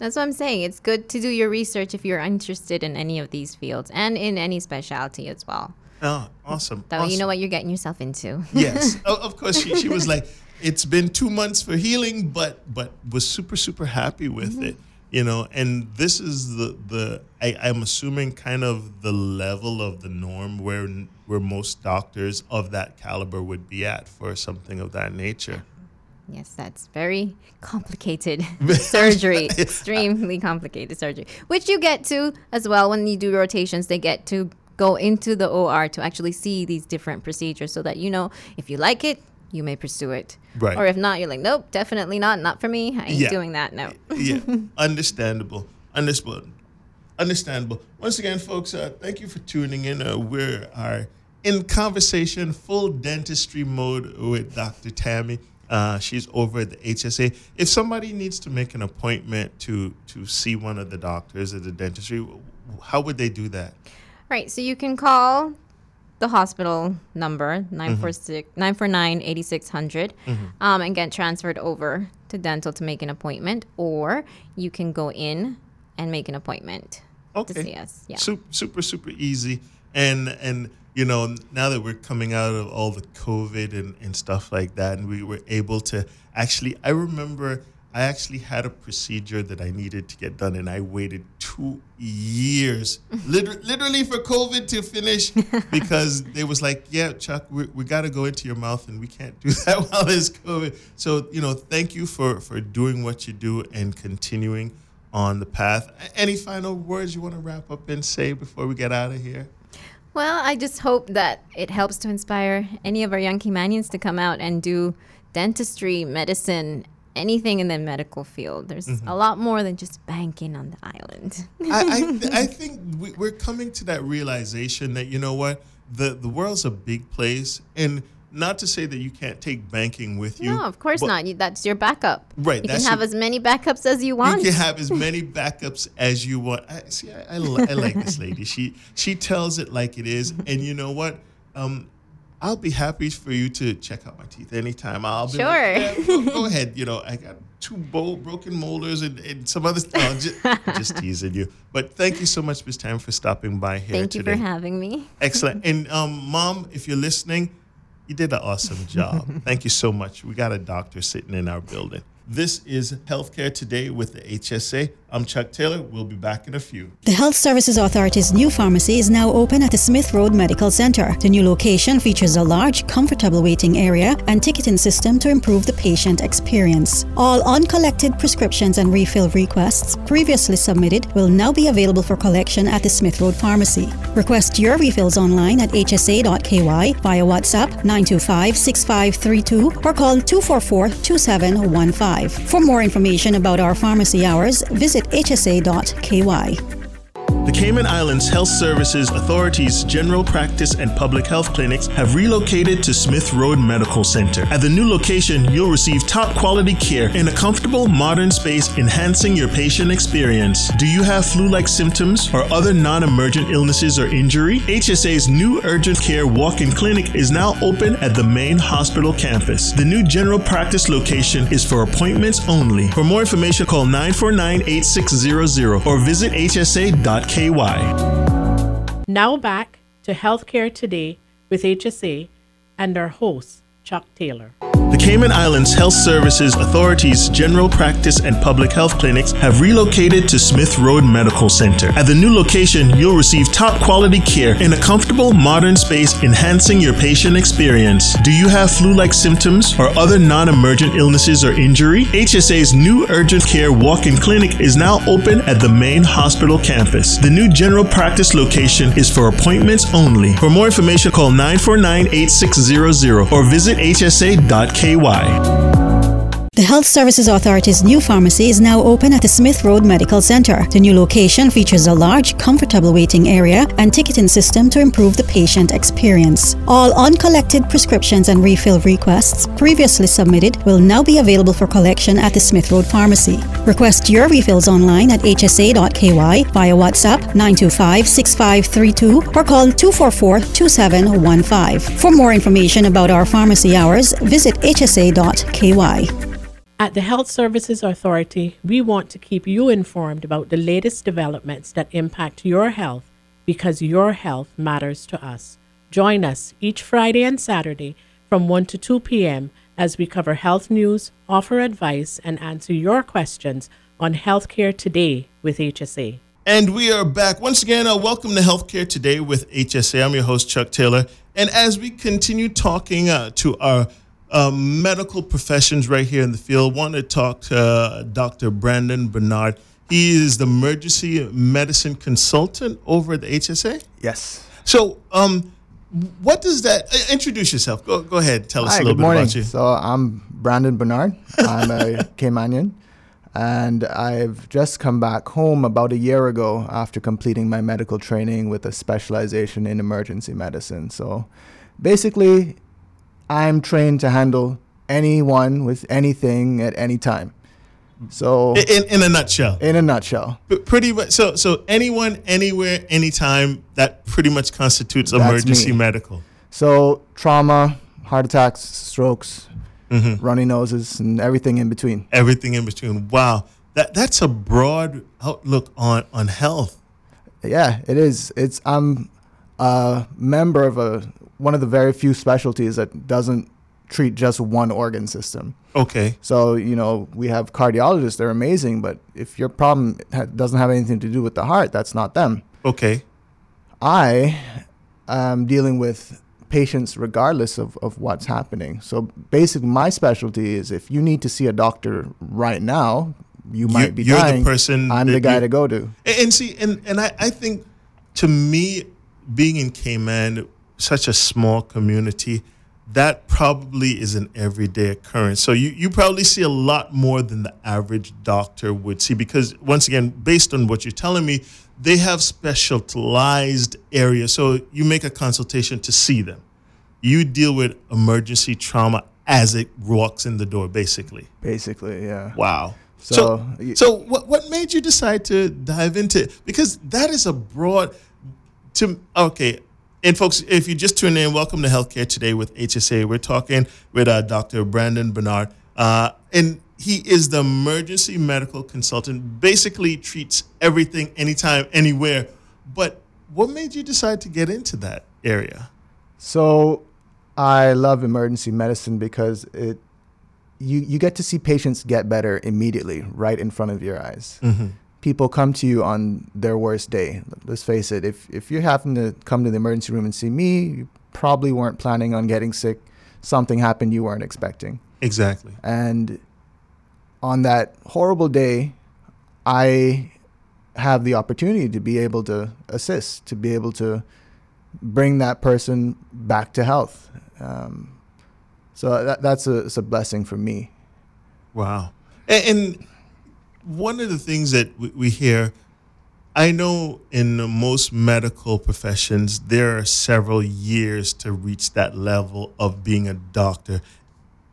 S4: That's what I'm saying. It's good to do your research if you're interested in any of these fields and in any specialty as well.
S2: Oh, awesome!
S4: That way you know what you're getting yourself into.
S2: yes, [LAUGHS] of, of course. She, she was like, it's been two months for healing, but but was super super happy with
S4: Mm-hmm.
S2: it. You know, and this is the the I, I'm assuming kind of the level of the norm where where most doctors of that caliber would be at for something of that nature.
S4: Yes, that's very complicated [LAUGHS] [LAUGHS] surgery, extremely complicated surgery, which you get to as well when you do rotations. They get to go into the OR to actually see these different procedures so that you know if you like it, you may pursue it.
S2: Right.
S4: Or if not, you're like, nope, definitely not. Not for me. I ain't
S2: Yeah.
S4: doing that. No.
S2: yeah, [LAUGHS] understandable, understandable, understandable. Once again, folks, uh, thank you for tuning in. Uh, we are in conversation, full dentistry mode with Dr. Thammy. Uh, she's over at the HSA. If somebody needs to make an appointment to to see one of the doctors at the dentistry, how would they do that?
S4: Right. So you can call the hospital number 946 949 8600 um, and get transferred over to dental to make an appointment, or you can go in and make an appointment to see us. Yeah.
S2: Super, super, super easy. And and you know, now that we're coming out of all the COVID and, and stuff like that, and we were able to actually, I remember I actually had a procedure that I needed to get done, and I waited two years, [LAUGHS] liter- literally for COVID to finish, [LAUGHS] because they was like, "Yeah, Chuck, we, we got to go into your mouth, and we can't do [LAUGHS] that while there's COVID." So, you know, thank you for for doing what you do and continuing on the path. Any final words you want to wrap up and say before we get out of here?
S4: Well, I just hope that it helps to inspire any of our young Caymanians to come out and do dentistry, medicine, anything in the medical field. There's mm-hmm. a lot more than just banking on the island.
S2: I, I, [LAUGHS] th- I think we, we're coming to that realization that you know what the the world's a big place, and not to say that you can't take banking with you.
S4: no, of course not. You, that's your backup.
S2: Right,
S4: You can have
S2: your-
S4: as many backups as you want.
S2: You can have as [LAUGHS] many backups as you want. I, see, I, I, li- I like this lady. She she tells it like it is, and you know what? Um, I'll be happy for you to check out my teeth anytime. I'll be like,
S4: Sure.
S2: "Yeah, go, go [LAUGHS] ahead. You know, I got two bo- broken molars and, and some other stuff. Just, just teasing you. But thank you so much, Ms. Tam, for stopping by here
S4: Thank you
S2: today.
S4: for having me.
S2: Excellent. And um, mom, if you're listening, you did an awesome [LAUGHS] job. Thank you so much. We got a doctor sitting in our building. This is Healthcare Today with the HSA. I'm Chuck Taylor. We'll be back in a few.
S1: The Health Services Authority's new pharmacy is now open at the Smith Road Medical Center. The new location features a large, comfortable waiting area and ticketing system to improve the patient experience. All uncollected prescriptions and refill requests previously submitted will now be available for collection at the Smith Road Pharmacy. Request your refills online at hsa.ky via WhatsApp 925 6532 or call 244 2715. For more information about our pharmacy hours, visit hsa.ky.
S5: The Cayman Islands Health Services Authority's general practice and public health clinics have relocated to Smith Road Medical Center. At the new location, you'll receive top quality care in a comfortable, modern space, enhancing your patient experience. Do you have flu like symptoms or other non emergent illnesses or injury? HSA's new urgent care walk in clinic is now open at the main hospital campus. The new general practice location is for appointments only. For more information, call 949 8600 or visit hsa.com
S3: Now back to Healthcare Today with HSA and our host, Chuck Taylor.
S5: The Cayman Islands Health Services Authority's general practice and public health clinics have relocated to Smith Road Medical Center. At the new location, you'll receive top quality care in a comfortable, modern space, enhancing your patient experience. Do you have flu like symptoms or other non emergent illnesses or injury? HSA's new urgent care walk in clinic is now open at the main hospital campus. The new general practice location is for appointments only. For more information, call 949 8600 or visit hsa.com KY.
S1: The Health Services Authority's new pharmacy is now open at the Smith Road Medical Center. The new location features a large, comfortable waiting area and ticketing system to improve the patient experience. All uncollected prescriptions and refill requests previously submitted will now be available for collection at the Smith Road Pharmacy. Request your refills online at hsa.ky via WhatsApp 925-6532 or call 244-2715. For more information about our pharmacy hours, visit hsa.ky.
S3: At the Health Services Authority, we want to keep you informed about the latest developments that impact your health because your health matters to us. Join us each Friday and Saturday from 1 to 2 p.m. as we cover health news, offer advice, and answer your questions on Healthcare Today with HSA.
S2: And we are back. Once again, uh, welcome to Healthcare Today with HSA. I'm your host, Chuck Taylor. And as we continue talking uh, to our uh, medical professions right here in the field. Want to talk to uh, Dr. Brandon Bernard. He is the emergency medicine consultant over at the HSA.
S6: Yes.
S2: So, um, what does that uh, introduce yourself? Go, go ahead. Tell us
S6: Hi,
S2: a little bit
S6: morning.
S2: about you.
S6: So I'm Brandon Bernard. I'm a [LAUGHS] Caymanian, and I've just come back home about a year ago after completing my medical training with a specialization in emergency medicine. So basically, I'm trained to handle anyone with anything at any time. So,
S2: in, in a nutshell,
S6: in a nutshell,
S2: P- pretty much. So, so anyone, anywhere, anytime. That pretty much constitutes emergency
S6: me.
S2: medical.
S6: so trauma, heart attacks, strokes,
S2: Mm-hmm.
S6: runny noses, and everything in between.
S2: Everything in between. Wow, that that's a broad outlook on on health.
S6: Yeah, it is. It's I'm a member of a one of the very few specialties that doesn't treat just one organ system.
S2: Okay.
S6: So you know we have cardiologists; they're amazing, but if your problem ha- doesn't have anything to do with the heart, that's not them.
S2: Okay.
S6: I am dealing with patients regardless of, of what's happening. So basically, my specialty is if you need to see a doctor right now, you might be
S2: you're the person
S6: I'm the guy
S2: you-
S6: to go to.
S2: And, and see, and, and I, I think to me, being in Cayman, such a small community, that probably is an everyday occurrence. So you, you probably see a lot more than the average doctor would see because once again, based on what you're telling me, they have specialized areas. So you make a consultation to see them. You deal with emergency trauma as it walks in the door, basically.
S6: Basically, yeah.
S2: Wow.
S6: So,
S2: So, so, what what made you decide to dive into it? Because that is a broad. To okay, and folks, if you just tuned in, welcome to Healthcare Today with HSA. We're talking with uh, Dr. Brandon Bernard, uh, and he is the emergency medical consultant. Basically, treats everything, anytime, anywhere. But what made you decide to get into that area?
S6: So I love emergency medicine because it you you get to see patients get better immediately right in front of your eyes. People come to you on their worst day. Let's face it, if if you're having to come to the emergency room and see me, you probably weren't planning on getting sick. Something happened you weren't expecting.
S2: Exactly.
S6: And on that horrible day, I have the opportunity to be able to assist, to be able to bring that person back to health. Um, so that, that's a, it's a blessing for me.
S2: Wow. And, and one of the things that we, we hear I know in most medical professions, there are several years to reach that level of being a doctor.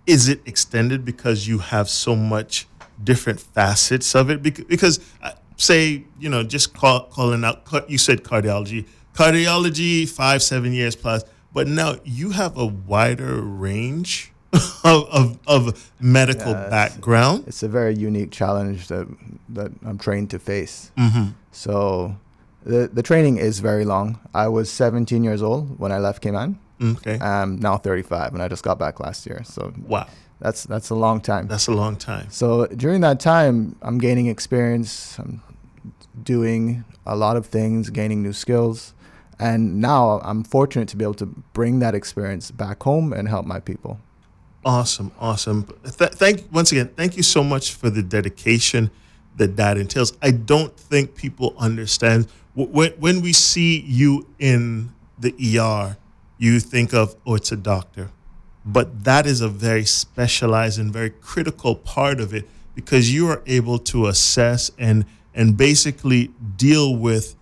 S2: Is it extended because you have so much different facets of it? Because, uh, say, you know, just call, calling out, you said cardiology, cardiology, five, seven years plus, but now you have a wider range [LAUGHS] of, of, of medical
S6: Yeah, it's-
S2: background.
S6: It's a very unique challenge that that I'm trained to face.
S2: Mm-hmm.
S6: So the the training is very long. I was 17 years old when I left Cayman.
S2: Okay.
S6: I'm now 35, and I just got back last year. So
S2: Wow.
S6: that's that's a long time.
S2: That's a long time.
S6: So during that time, I'm gaining experience. I'm doing a lot of things, gaining new skills, and now I'm fortunate to be able to bring that experience back home and help my people.
S2: Awesome, awesome. Th- thank once again, thank you so much for the dedication that that entails. I don't think people understand when when we see you in the ER, you think of oh, it's a doctor, but that is a very specialized and very critical part of it because you are able to assess and and basically deal with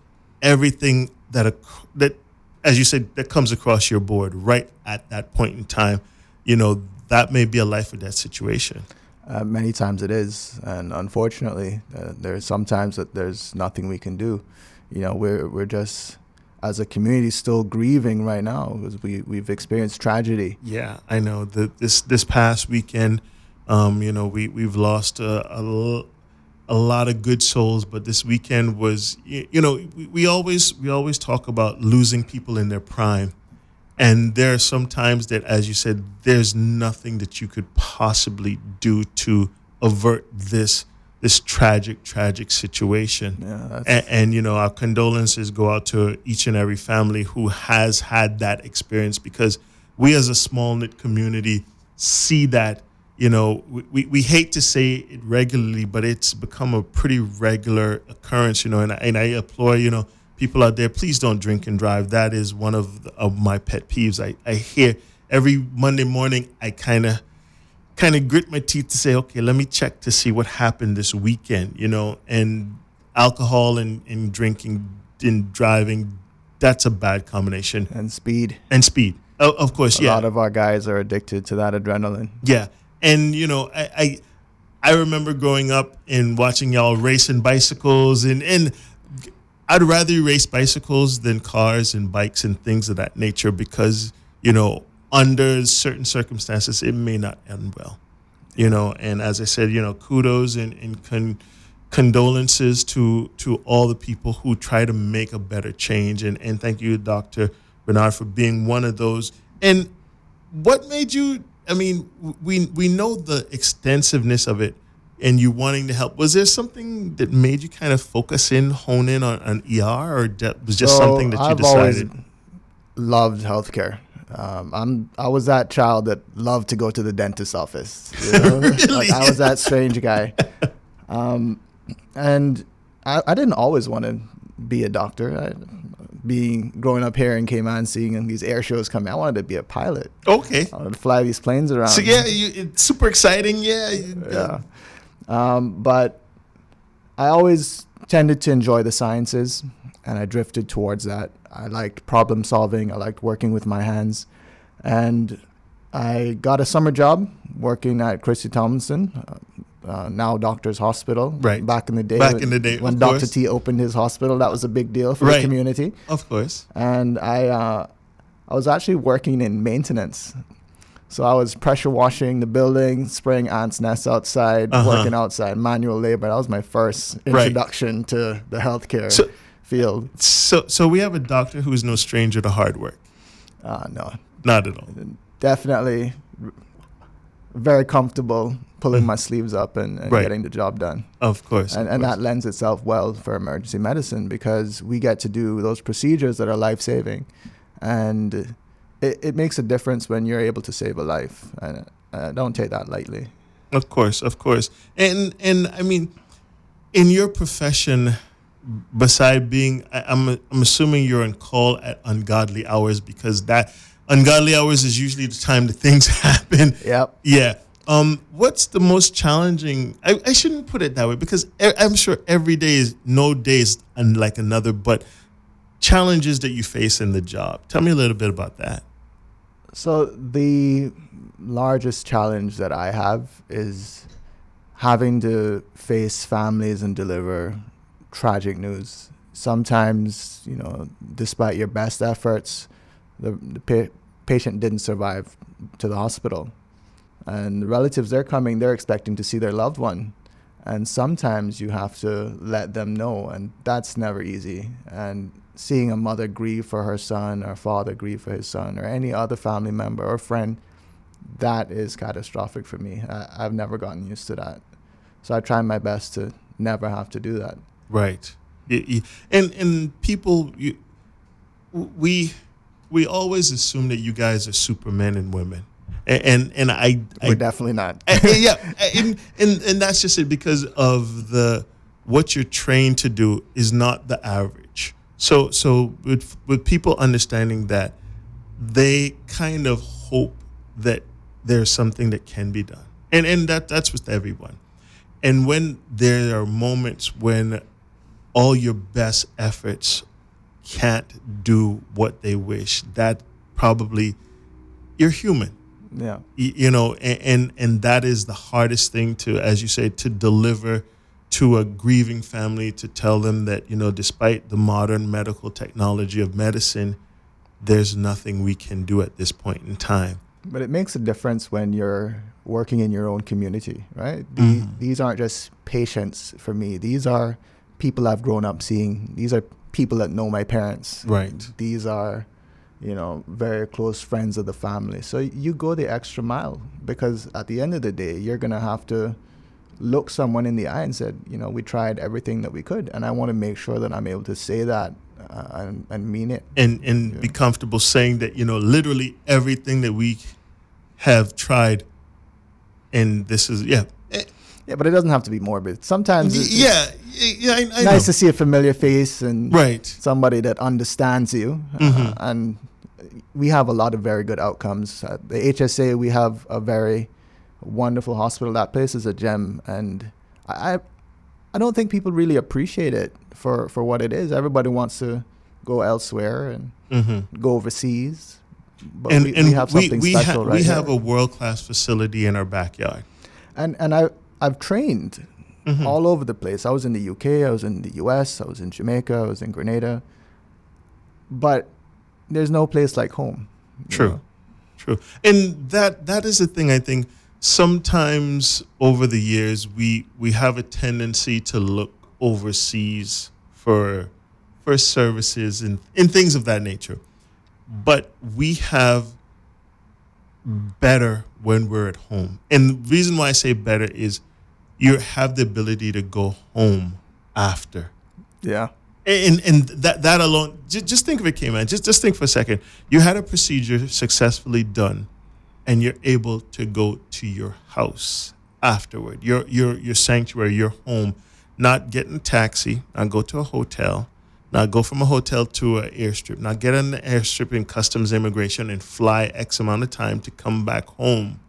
S2: everything that that as you said that comes across your board right at that point in time you know that may be a life or death situation
S6: Uh, many times it is, and unfortunately, uh, there's sometimes that there's nothing we can do. You know, we're we're just as a community still grieving right now because we we've experienced tragedy.
S2: yeah i know the, this this past weekend um, you know we we've lost a, a, l- a lot of good souls but this weekend was you, you know we, we always we always talk about losing people in their prime and there are some times that as you said there's nothing that you could possibly do to avert this this tragic tragic situation.
S6: Yeah,
S2: and, and you know our condolences go out to each and every family who has had that experience because we as a small knit community see that you know we, we, hate to say it regularly but it's become a pretty regular occurrence you know and I, and I implore you know people out there please don't drink and drive that is one of, the, of my pet peeves I, I hear every monday morning i kind of kind of grit my teeth to say, okay, let me check to see what happened this weekend, you know, and alcohol and, and drinking and driving, that's a bad combination.
S6: and speed.
S2: And speed. Oh, of course,
S6: A
S2: yeah.
S6: A lot of our guys are addicted to that adrenaline.
S2: Yeah. And, you know, I, I, I remember growing up and watching y'all racing bicycles and, and I'd rather race bicycles than cars and bikes and things of that nature because, you know, under certain circumstances, it may not end well. You know, and as I said, you know, kudos and, and con- condolences to to all the people who try to make a better change. And, and thank you, Dr. Bernard, for being one of those. And what made you i mean we we know the extensiveness of it and you wanting to help was there something that made you kind of focus in hone in on, on er or that was just
S6: So
S2: something that you
S6: I've always
S2: decided
S6: loved healthcare. Um, I'm I was that child that loved to go to the dentist's office. You [LAUGHS] know? like I was that strange guy, [LAUGHS] um, and I, I didn't always want to be a doctor. I, being growing up here in Cayman, seeing these air shows coming, I wanted to be a pilot.
S2: okay
S6: I wanted to fly these planes around.
S2: so yeah you, it's super exciting yeah
S6: yeah. Um, but I always tended to enjoy the sciences, and I drifted towards that. I liked problem solving. I liked working with my hands, and I got a summer job working at Christy Tomlinson, uh, uh, now Doctors Hospital.
S2: Right.
S6: Back in the day.
S2: Back
S6: when-
S2: in the day,
S6: when Dr.
S2: course.
S6: T opened his hospital, that was a big deal for
S2: Right.
S6: the community.
S2: of course
S6: And I, uh, I was actually working in maintenance. So I was pressure washing the building, spraying ants nests outside,
S2: Uh-huh.
S6: working outside, manual labor. That was my first
S2: Right.
S6: introduction to the healthcare
S2: So-
S6: field.
S2: so so we have a doctor who is no stranger to hard work
S6: Uh, no,
S2: not at all
S6: definitely very comfortable pulling my sleeves up and, and
S2: Mm. Right.
S6: getting the job done.
S2: of course
S6: And,
S2: of
S6: and
S2: course.
S6: that lends itself well for emergency medicine because we get to do those procedures that are life saving. And it, it makes a difference when you're able to save a life. And uh, don't take that lightly.
S2: Of course, of course. And and I mean, in your profession, beside being, I- I'm I'm assuming you're on call at ungodly hours because that ungodly hours is usually the time that things [LAUGHS] happen.
S6: Yep.
S2: Yeah. Um, what's the most challenging? I, I shouldn't put it that way because I'm sure every day is no day is unlike another, but challenges that you face in the job. Tell me a little bit about that.
S6: So the largest challenge that I have is having to face families and deliver tragic news. Sometimes, you know, despite your best efforts, the, the pa- patient didn't survive to the hospital. And the relatives, they're coming, they're expecting to see their loved one. And sometimes you have to let them know, and that's never easy. And seeing a mother grieve for her son, or father grieve for his son, or any other family member or friend, that is catastrophic for me. I, I've never gotten used to that. So I try my best to never have to do that.
S2: Right. And and people, you, we we always assume that you guys are supermen and women, and and, and I, I
S6: We're definitely not.
S2: Uh, yeah, and, and and that's just it because of the what you're trained to do is not the average. So so with with people understanding that, they kind of hope that there's something that can be done, and and that that's with everyone. And when there are moments when all your best efforts can't do what they wish, that probably you're human
S6: yeah.
S2: y- you know and, and and that is the hardest thing to as you say to deliver to a grieving family to tell them that you know despite the modern medical technology of medicine there's nothing we can do at this point in time
S6: But it makes a difference when you're working in your own community, right? The,
S2: Mhm.
S6: These aren't just patients for me. These are people I've grown up seeing. These are people that know my parents.
S2: Right.
S6: These are, you know, very close friends of the family. So you go the extra mile because at the end of the day, you're going to have to look someone in the eye and said, you know, we tried everything that we could. And I want to make sure that I'm able to say that uh, and, and mean it.
S2: and and be comfortable saying that you know literally everything that we have tried and this is yeah Eh,
S6: Yeah, but it doesn't have to be morbid. Sometimes it's,
S2: yeah yeah I, I
S6: nice
S2: know.
S6: to see a familiar face and
S2: right
S6: somebody that understands you.
S2: Mhm.
S6: Uh, and we have a lot of very good outcomes. At the HSA, we have a very wonderful hospital. That place is a gem, and I, I- don't think people really appreciate it for, for what it is. Everybody wants to go elsewhere and
S2: hmm
S6: go overseas, but
S2: and
S6: we,
S2: and
S6: we have something
S2: we,
S6: special
S2: ha-
S6: right
S2: we have
S6: here.
S2: a world class facility in our backyard
S6: and and I I've trained
S2: Mhm.
S6: all over the place. I was in the UK, I was in the US, I was in Jamaica, I was in Grenada. But there's no place like home.
S2: True.
S6: know?
S2: True. And that that is the thing I think sometimes over the years we we have a tendency to look overseas for for services and, and things of that nature. But we have better when we're at home. And the reason why I say better is you have the ability to go home after
S6: Yeah.
S2: and and that that alone just, just think of it Cayman just just think for a second you had a procedure successfully done and you're able to go to your house afterward. Your your your sanctuary your home. Not get in a taxi not go to a hotel not go from a hotel to an airstrip not get on the airstrip in customs immigration and fly x amount of time to come back home.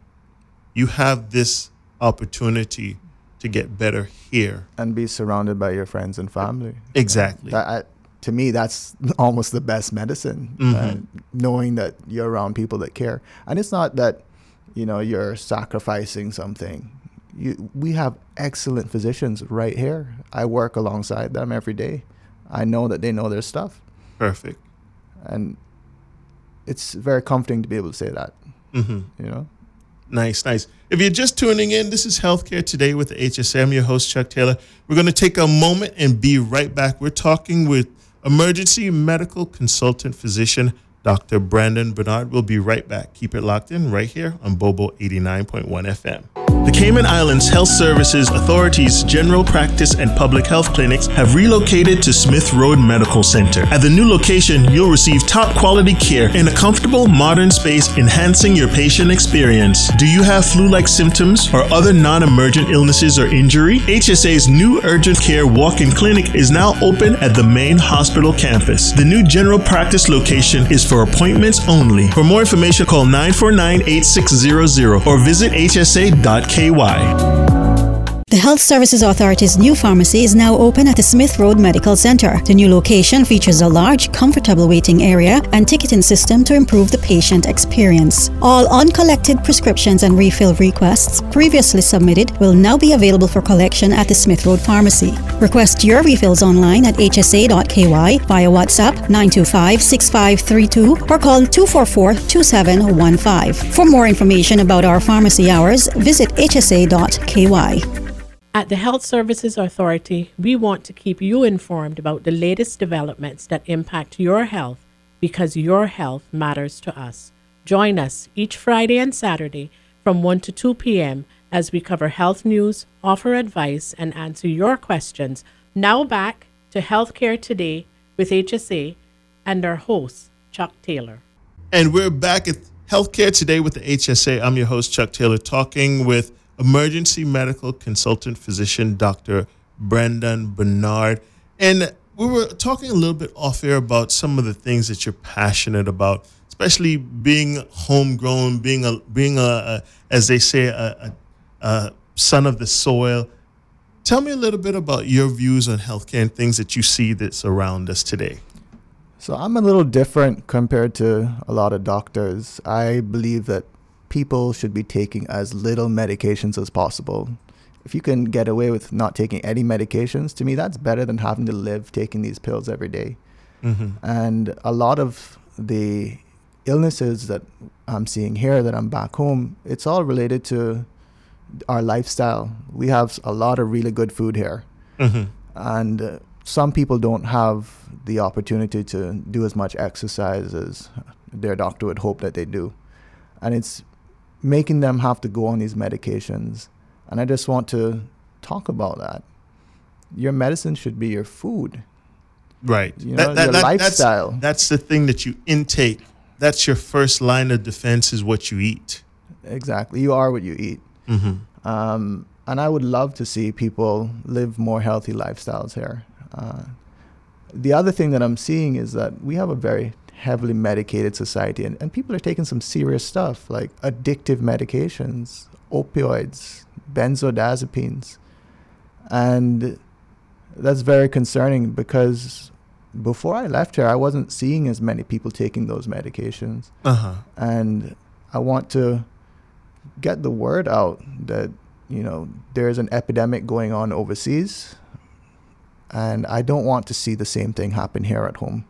S2: You have this opportunity to get better here.
S6: And be surrounded by your friends and family.
S2: exactly.
S6: That, I, to me, that's [LAUGHS] almost the best medicine.
S2: Mhm.
S6: Uh, knowing that you're around people that care, and it's not that you know you're sacrificing something. You, we have excellent physicians right here. I work alongside them every day. I know that they know their stuff,
S2: perfect
S6: and it's very comforting to be able to say that.
S2: hmm
S6: You know.
S2: Nice, nice. If you're just tuning in, this is Healthcare Today with. I'm your host, Chuck Taylor. We're going to take a moment and be right back. We're talking with emergency medical consultant physician, Dr. Brandon Bernard. We'll be right back. Keep it locked in right here on Bobo 89.1 FM.
S5: The Cayman Islands Health Services Authority's general practice and public health clinics have relocated to Smith Road Medical Center. At the new location, you'll receive top quality care in a comfortable, modern space, enhancing your patient experience. Do you have flu like symptoms or other non emergent illnesses or injury? HSA's new urgent care walk in clinic is now open at the main hospital campus. The new general practice location is for appointments only. For more information, call 949 8600 or visit hsa.k.
S1: The Health Services Authority's new pharmacy is now open at the Smith Road Medical Center. The new location features a large, comfortable waiting area and ticketing system to improve the patient experience. All uncollected prescriptions and refill requests previously submitted will now be available for collection at the Smith Road Pharmacy. Request your refills online at hsa.ky via WhatsApp 925 6532 or call 244 2715. For more information about our pharmacy hours, visit hsa.ky.
S3: At the Health Services Authority, we want to keep you informed about the latest developments that impact your health because your health matters to us. Join us each Friday and Saturday from 1 to 2 p.m. as we cover health news, offer advice, and answer your questions. Now back to Healthcare Today with HSA and our host, Chuck Taylor.
S2: And we're back at Healthcare Today with the HSA. I'm your host, Chuck Taylor, talking with emergency medical consultant physician Dr. Brandon Bernard. And we were talking a little bit off air about some of the things that you're passionate about, especially being homegrown, being a being a, a as they say a, a, a son of the soil. Tell me a little bit about your views on healthcare and things that you see that's around us today.
S6: So I'm a little different compared to a lot of doctors. I believe that people should be taking as little medications as possible. If you can get away with not taking any medications, to me, that's better than having to live taking these pills every day.
S2: Mm-hmm.
S6: And a lot of the illnesses that I'm seeing here that I'm back home, it's all related to our lifestyle. We have a lot of really good food here.
S2: Mm-hmm.
S6: And uh, some people don't have the opportunity to do as much exercise as their doctor would hope that they do. And it's making them have to go on these medications. And I just want to talk about that. Your medicine should be your food.
S2: Right.
S6: You know, your lifestyle.
S2: That's, that's the thing that you intake. That's your first line of defense is what you eat.
S6: Exactly. You are what you eat.
S2: Mm-hmm.
S6: Um, and I would love to see people live more healthy lifestyles here. Uh, the other thing that I'm seeing is that we have a very heavily medicated society, and, and people are taking some serious stuff like addictive medications, opioids, benzodiazepines. And that's very concerning because before I left here, I wasn't seeing as many people taking those medications.
S2: Uh-huh.
S6: And I want to get the word out that, you know, there's an epidemic going on overseas. And I don't want to see the same thing happen here at home.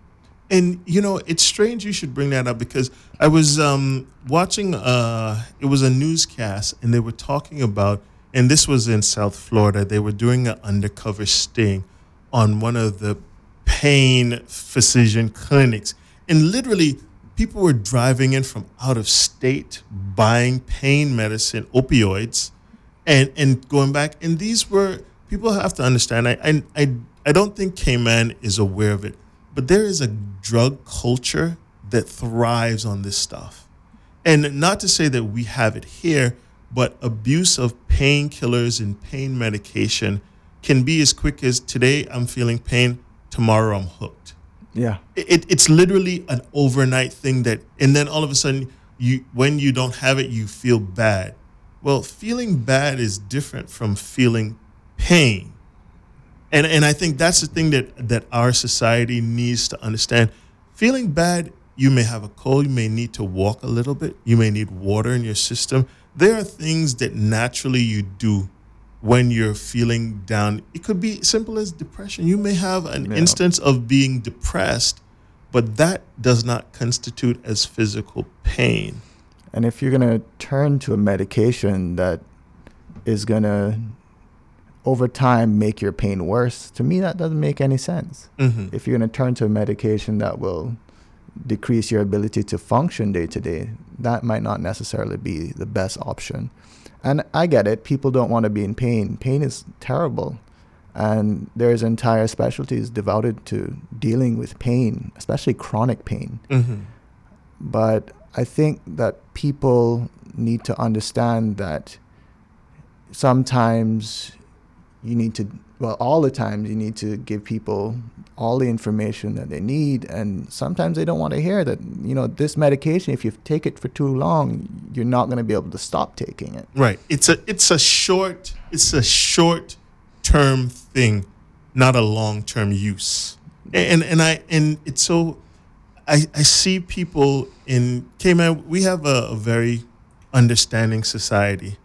S2: And you know, it's strange you should bring that up because I was um, watching. Uh, it was a newscast, and they were talking about, and this was in South Florida. They were doing an undercover sting on one of the pain physician clinics, and literally, people were driving in from out of state buying pain medicine, opioids, and and going back. And these were people have to understand. I I I, I don't think Cayman is aware of it but there is a drug culture that thrives on this stuff. And not to say that we have it here, but abuse of painkillers and pain medication can be as quick as today I'm feeling pain, tomorrow I'm hooked.
S6: Yeah.
S2: It, it's literally an overnight thing that, and then all of a sudden, you when you don't have it, you feel bad. Well, feeling bad is different from feeling pain and and I think that's the thing that that our society needs to understand. Feeling bad, you may have a cold, you may need to walk a little bit, you may need water in your system. There are things that naturally you do when you're feeling down. It could be simple as depression. You may have an
S6: Yeah.
S2: instance of being depressed, but that does not constitute as physical pain.
S6: And if you're going to turn to a medication that is going to, over time, make your pain worse, to me, that doesn't make any sense.
S2: Mm-hmm.
S6: If you're going to turn to a medication that will decrease your ability to function day to day, that might not necessarily be the best option. And I get it. People don't want to be in pain. Pain is terrible. And there's entire specialties devoted to dealing with pain, especially chronic pain.
S2: Mm-hmm.
S6: But I think that people need to understand that sometimes you need to well all the times you need to give people all the information that they need and sometimes they don't want to hear that you know this medication if you take it for too long you're not going to be able to stop taking it
S2: Right. It's a it's a short it's a short term thing, not a long term use. And and I and it's so I I see people in Cayman. We have a, a very understanding society.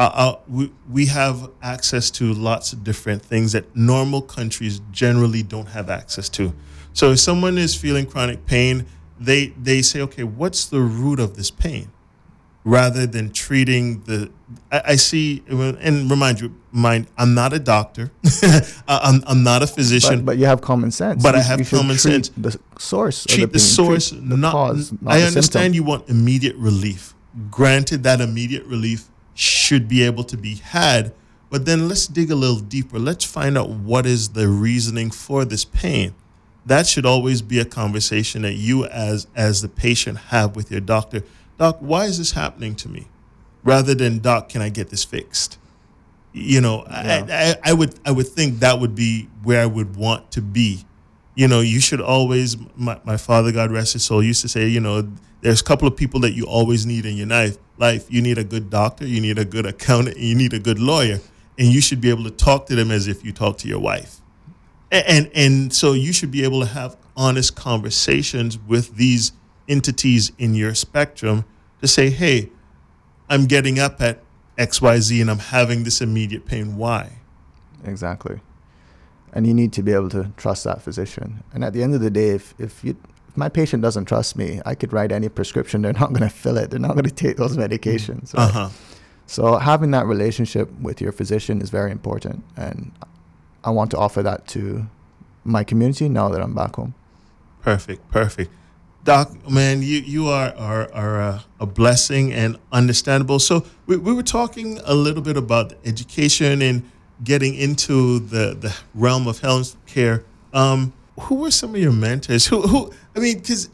S2: Uh, uh, we we have access to lots of different things that normal countries generally don't have access to. So if someone is feeling chronic pain, they they say, okay, what's the root of this pain? rather than treating the I, I see and remind you mind i'm not a doctor [LAUGHS] I'm, I'm not a physician
S6: but, but you have common sense
S2: But I have
S6: you
S2: common sense.
S6: the source
S2: treat
S6: the,
S2: the
S6: pain,
S2: source
S6: treat the
S2: not,
S6: cause not
S2: i understand
S6: symptom.
S2: you want immediate relief granted that immediate relief should be able to be had. But then let's dig a little deeper. Let's find out what is the reasoning for this pain. That should always be a conversation that you as as the patient have with your doctor. Doc why is this happening to me? Rather than doc can i get this fixed? You know I, I, I would i would think that would be where i would want to be. You know you should always my, my father god rest his soul used to say you know there's a couple of people that you always need in your life life you need a good doctor you need a good accountant you need a good lawyer and you should be able to talk to them as if you talk to your wife and, and and so you should be able to have honest conversations with these entities in your spectrum to say hey i'm getting up at xyz and i'm having this immediate pain why
S6: Exactly. And you need to be able to trust that physician. And at the end of the day, if, if, you, if my patient doesn't trust me, I could write any prescription. [LAUGHS] They're not going to fill it. They're not going to take those medications. right?
S2: uh-huh
S6: So having that relationship with your physician is very important. And I want to offer that to my community now that I'm back home.
S2: Perfect, perfect. Doc, man, you, you are, are, are a, a blessing and understandable. So we, we were talking a little bit about education and getting into the, the realm of health care. Um, who were some of your mentors? Who, who I mean, because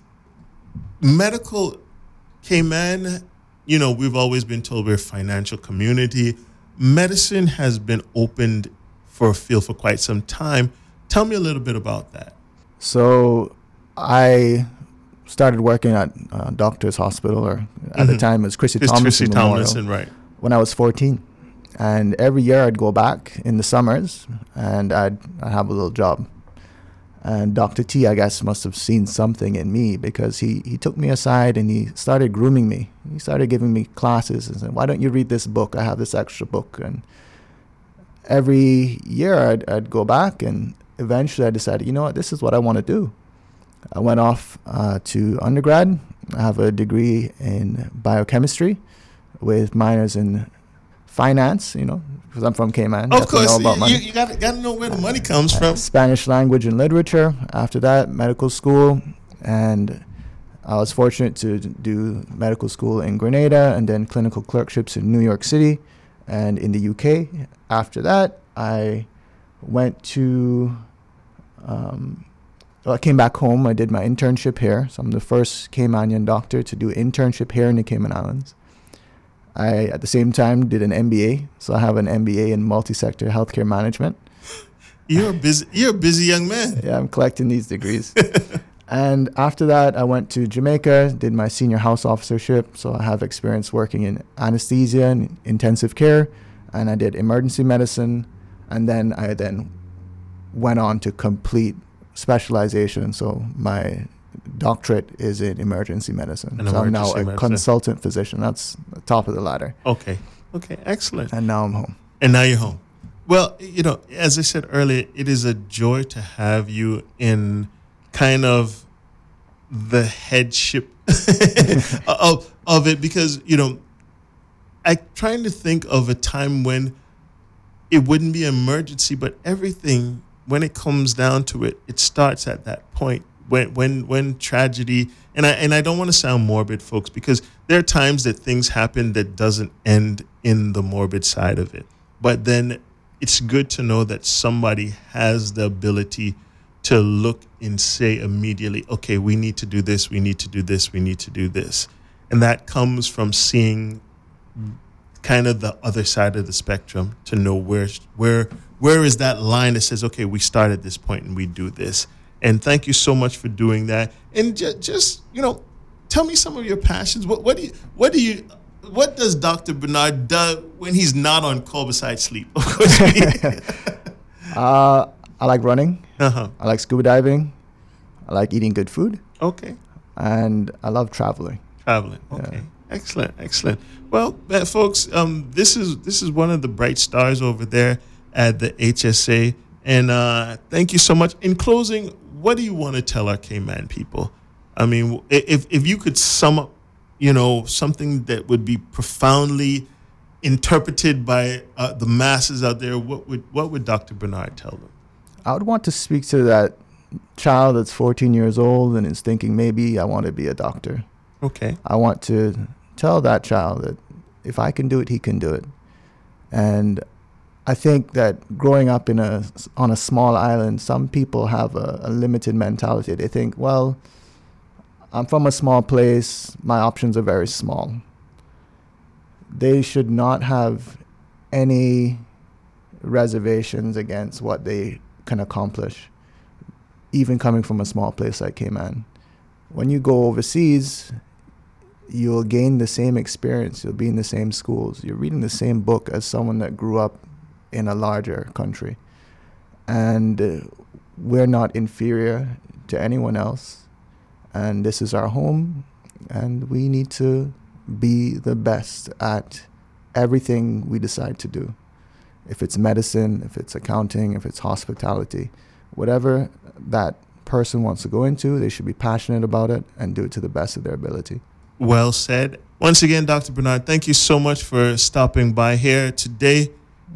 S2: medical came in, you know, we've always been told we're a financial community. Medicine has been opened for a field for quite some time. Tell me a little bit about that.
S6: So I started working at uh, Doctor's Hospital, or at the
S2: Mhm.
S6: time it was Chrissie
S2: It's Tracy
S6: Memorial,
S2: Tomlinson, right?
S6: when I was 14. And every year I'd go back in the summers and I'd, I'd have a little job. And Dr. T, I guess, must have seen something in me because he, he took me aside and he started grooming me. He started giving me classes and said, Why don't you read this book? I have this extra book. And every year I'd, I'd go back and eventually I decided, you know what, this is what I want to do. I went off uh, to undergrad. I have a degree in biochemistry with minors in finance, you know, because I'm from Cayman.
S2: Of course, you, you, got to know where the money comes
S6: Uh,
S2: from.
S6: Spanish language and literature. After that, medical school, and I was fortunate to do medical school in Grenada and then clinical clerkships in New York City and in the UK. After that, I went to. Um, well, I came back home. I did my internship here. So I'm the first Caymanian doctor to do internship here in the Cayman Islands. I, at the same time, did an MBA. So I have an MBA in multi-sector healthcare management. [LAUGHS]
S2: You're a busy. You're a busy young man.
S6: Yeah, I'm collecting these degrees. [LAUGHS] and after that, I went to Jamaica, did my senior house officership. So I have experience working in anesthesia and intensive care, and I did emergency medicine, and then I then went on to complete specialization. So my doctorate is in emergency medicine.
S2: In
S6: so I'm now a
S2: medicine.
S6: consultant physician. That's the top of the ladder.
S2: Okay. Okay. Excellent.
S6: And now I'm home.
S2: And now you're home. Well, you know, as I said earlier, it is a joy to have you in kind of the headship [LAUGHS] of of it because you know, I'm trying to think of a time when it wouldn't be emergency, but everything when it comes down to it, it starts at that point. When when when tragedy and I and I don't want to sound morbid, folks, because there are times that things happen that doesn't end in the morbid side of it. But then it's good to know that somebody has the ability to look and say immediately, okay, we need to do this, we need to do this, we need to do this. And that comes from seeing kind of the other side of the spectrum to know where where where is that line that says, okay, we start at this point and we do this. And thank you so much for doing that. And just, just you know, tell me some of your passions. What, what do you, what do you, what does Dr. Bernard do when he's not on call besides sleep? [LAUGHS] Of course. [LAUGHS]
S6: uh, I like running.
S2: uh-huh.
S6: I like scuba diving. I like eating good food,
S2: Okay.
S6: and I love traveling.
S2: Traveling. Okay. Excellent. Excellent. Well, uh, folks, um, this is this is one of the bright stars over there at the HSA, and uh, thank you so much. In closing, what do you want to tell our Cayman people? I mean, if if you could sum up, you know, something that would be profoundly interpreted by uh, the masses out there, what would what would Dr. Bernard tell them?
S6: I would want to speak to that child that's 14 years old and is thinking maybe I want to be a doctor.
S2: Okay.
S6: I want to tell that child that if I can do it, he can do it. And I think that growing up in a on a small island, some people have a, a limited mentality. They think, well, I'm from a small place, my options are very small. They should not have any reservations against what they can accomplish, even coming from a small place like Cayman. When you go overseas, you'll gain the same experience. You'll be in the same schools. You're reading the same book as someone that grew up in a larger country. And uh, we're not inferior to anyone else. And this is our home. And we need to be the best at everything we decide to do. If it's medicine, if it's accounting, if it's hospitality, whatever that person wants to go into, they should be passionate about it and do it to the best of their ability.
S2: Well said. Once again, Dr. Bernard, thank you so much for stopping by here today.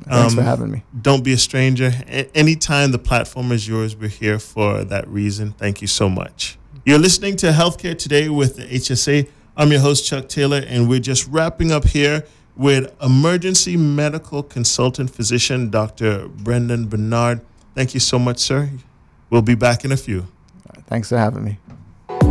S6: Thanks for
S2: Um,
S6: having me.
S2: Don't be a stranger. A- anytime the platform is yours, we're here for that reason. Thank you so much. You're listening to Healthcare Today with the HSA. I'm your host, Chuck Taylor, and we're just wrapping up here with emergency medical consultant physician, Dr. Brandon Bernard. Thank you so much, sir. We'll be back in a few.
S6: Thanks for having me.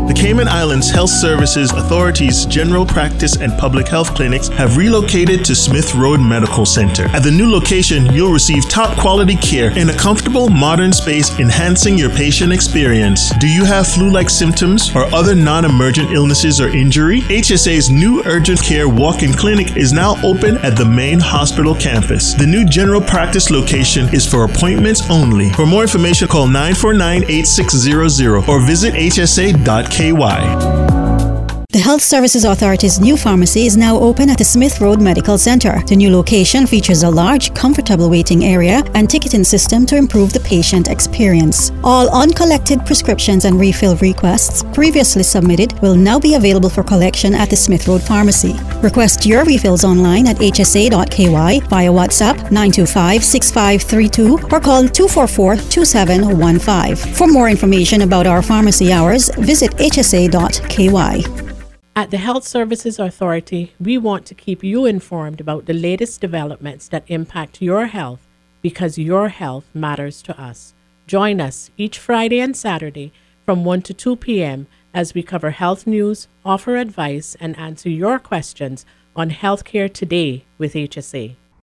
S5: The Cayman Islands Health Services Authority's general practice and public health clinics have relocated to Smith Road Medical Center. At the new location, you'll receive top quality care in a comfortable, modern space, enhancing your patient experience. Do you have flu like symptoms or other non emergent illnesses or injury? HSA's new urgent care walk in clinic is now open at the main hospital campus. The new general practice location is for appointments only. For more information, call 949 8600 or visit hsa.ky.
S1: The Health Services Authority's new pharmacy is now open at the Smith Road Medical Center. The new location features a large, comfortable waiting area and ticketing system to improve the patient experience. All uncollected prescriptions and refill requests previously submitted will now be available for collection at the Smith Road Pharmacy. Request your refills online at hsa.ky via WhatsApp 925-6532 or call 244-2715. For more information about our pharmacy hours, visit hsa.ky.
S3: At the Health Services Authority, we want to keep you informed about the latest developments that impact your health because your health matters to us. Join us each Friday and Saturday from 1 to 2 p.m. as we cover health news, offer advice, and answer your questions on Healthcare Today with HSA.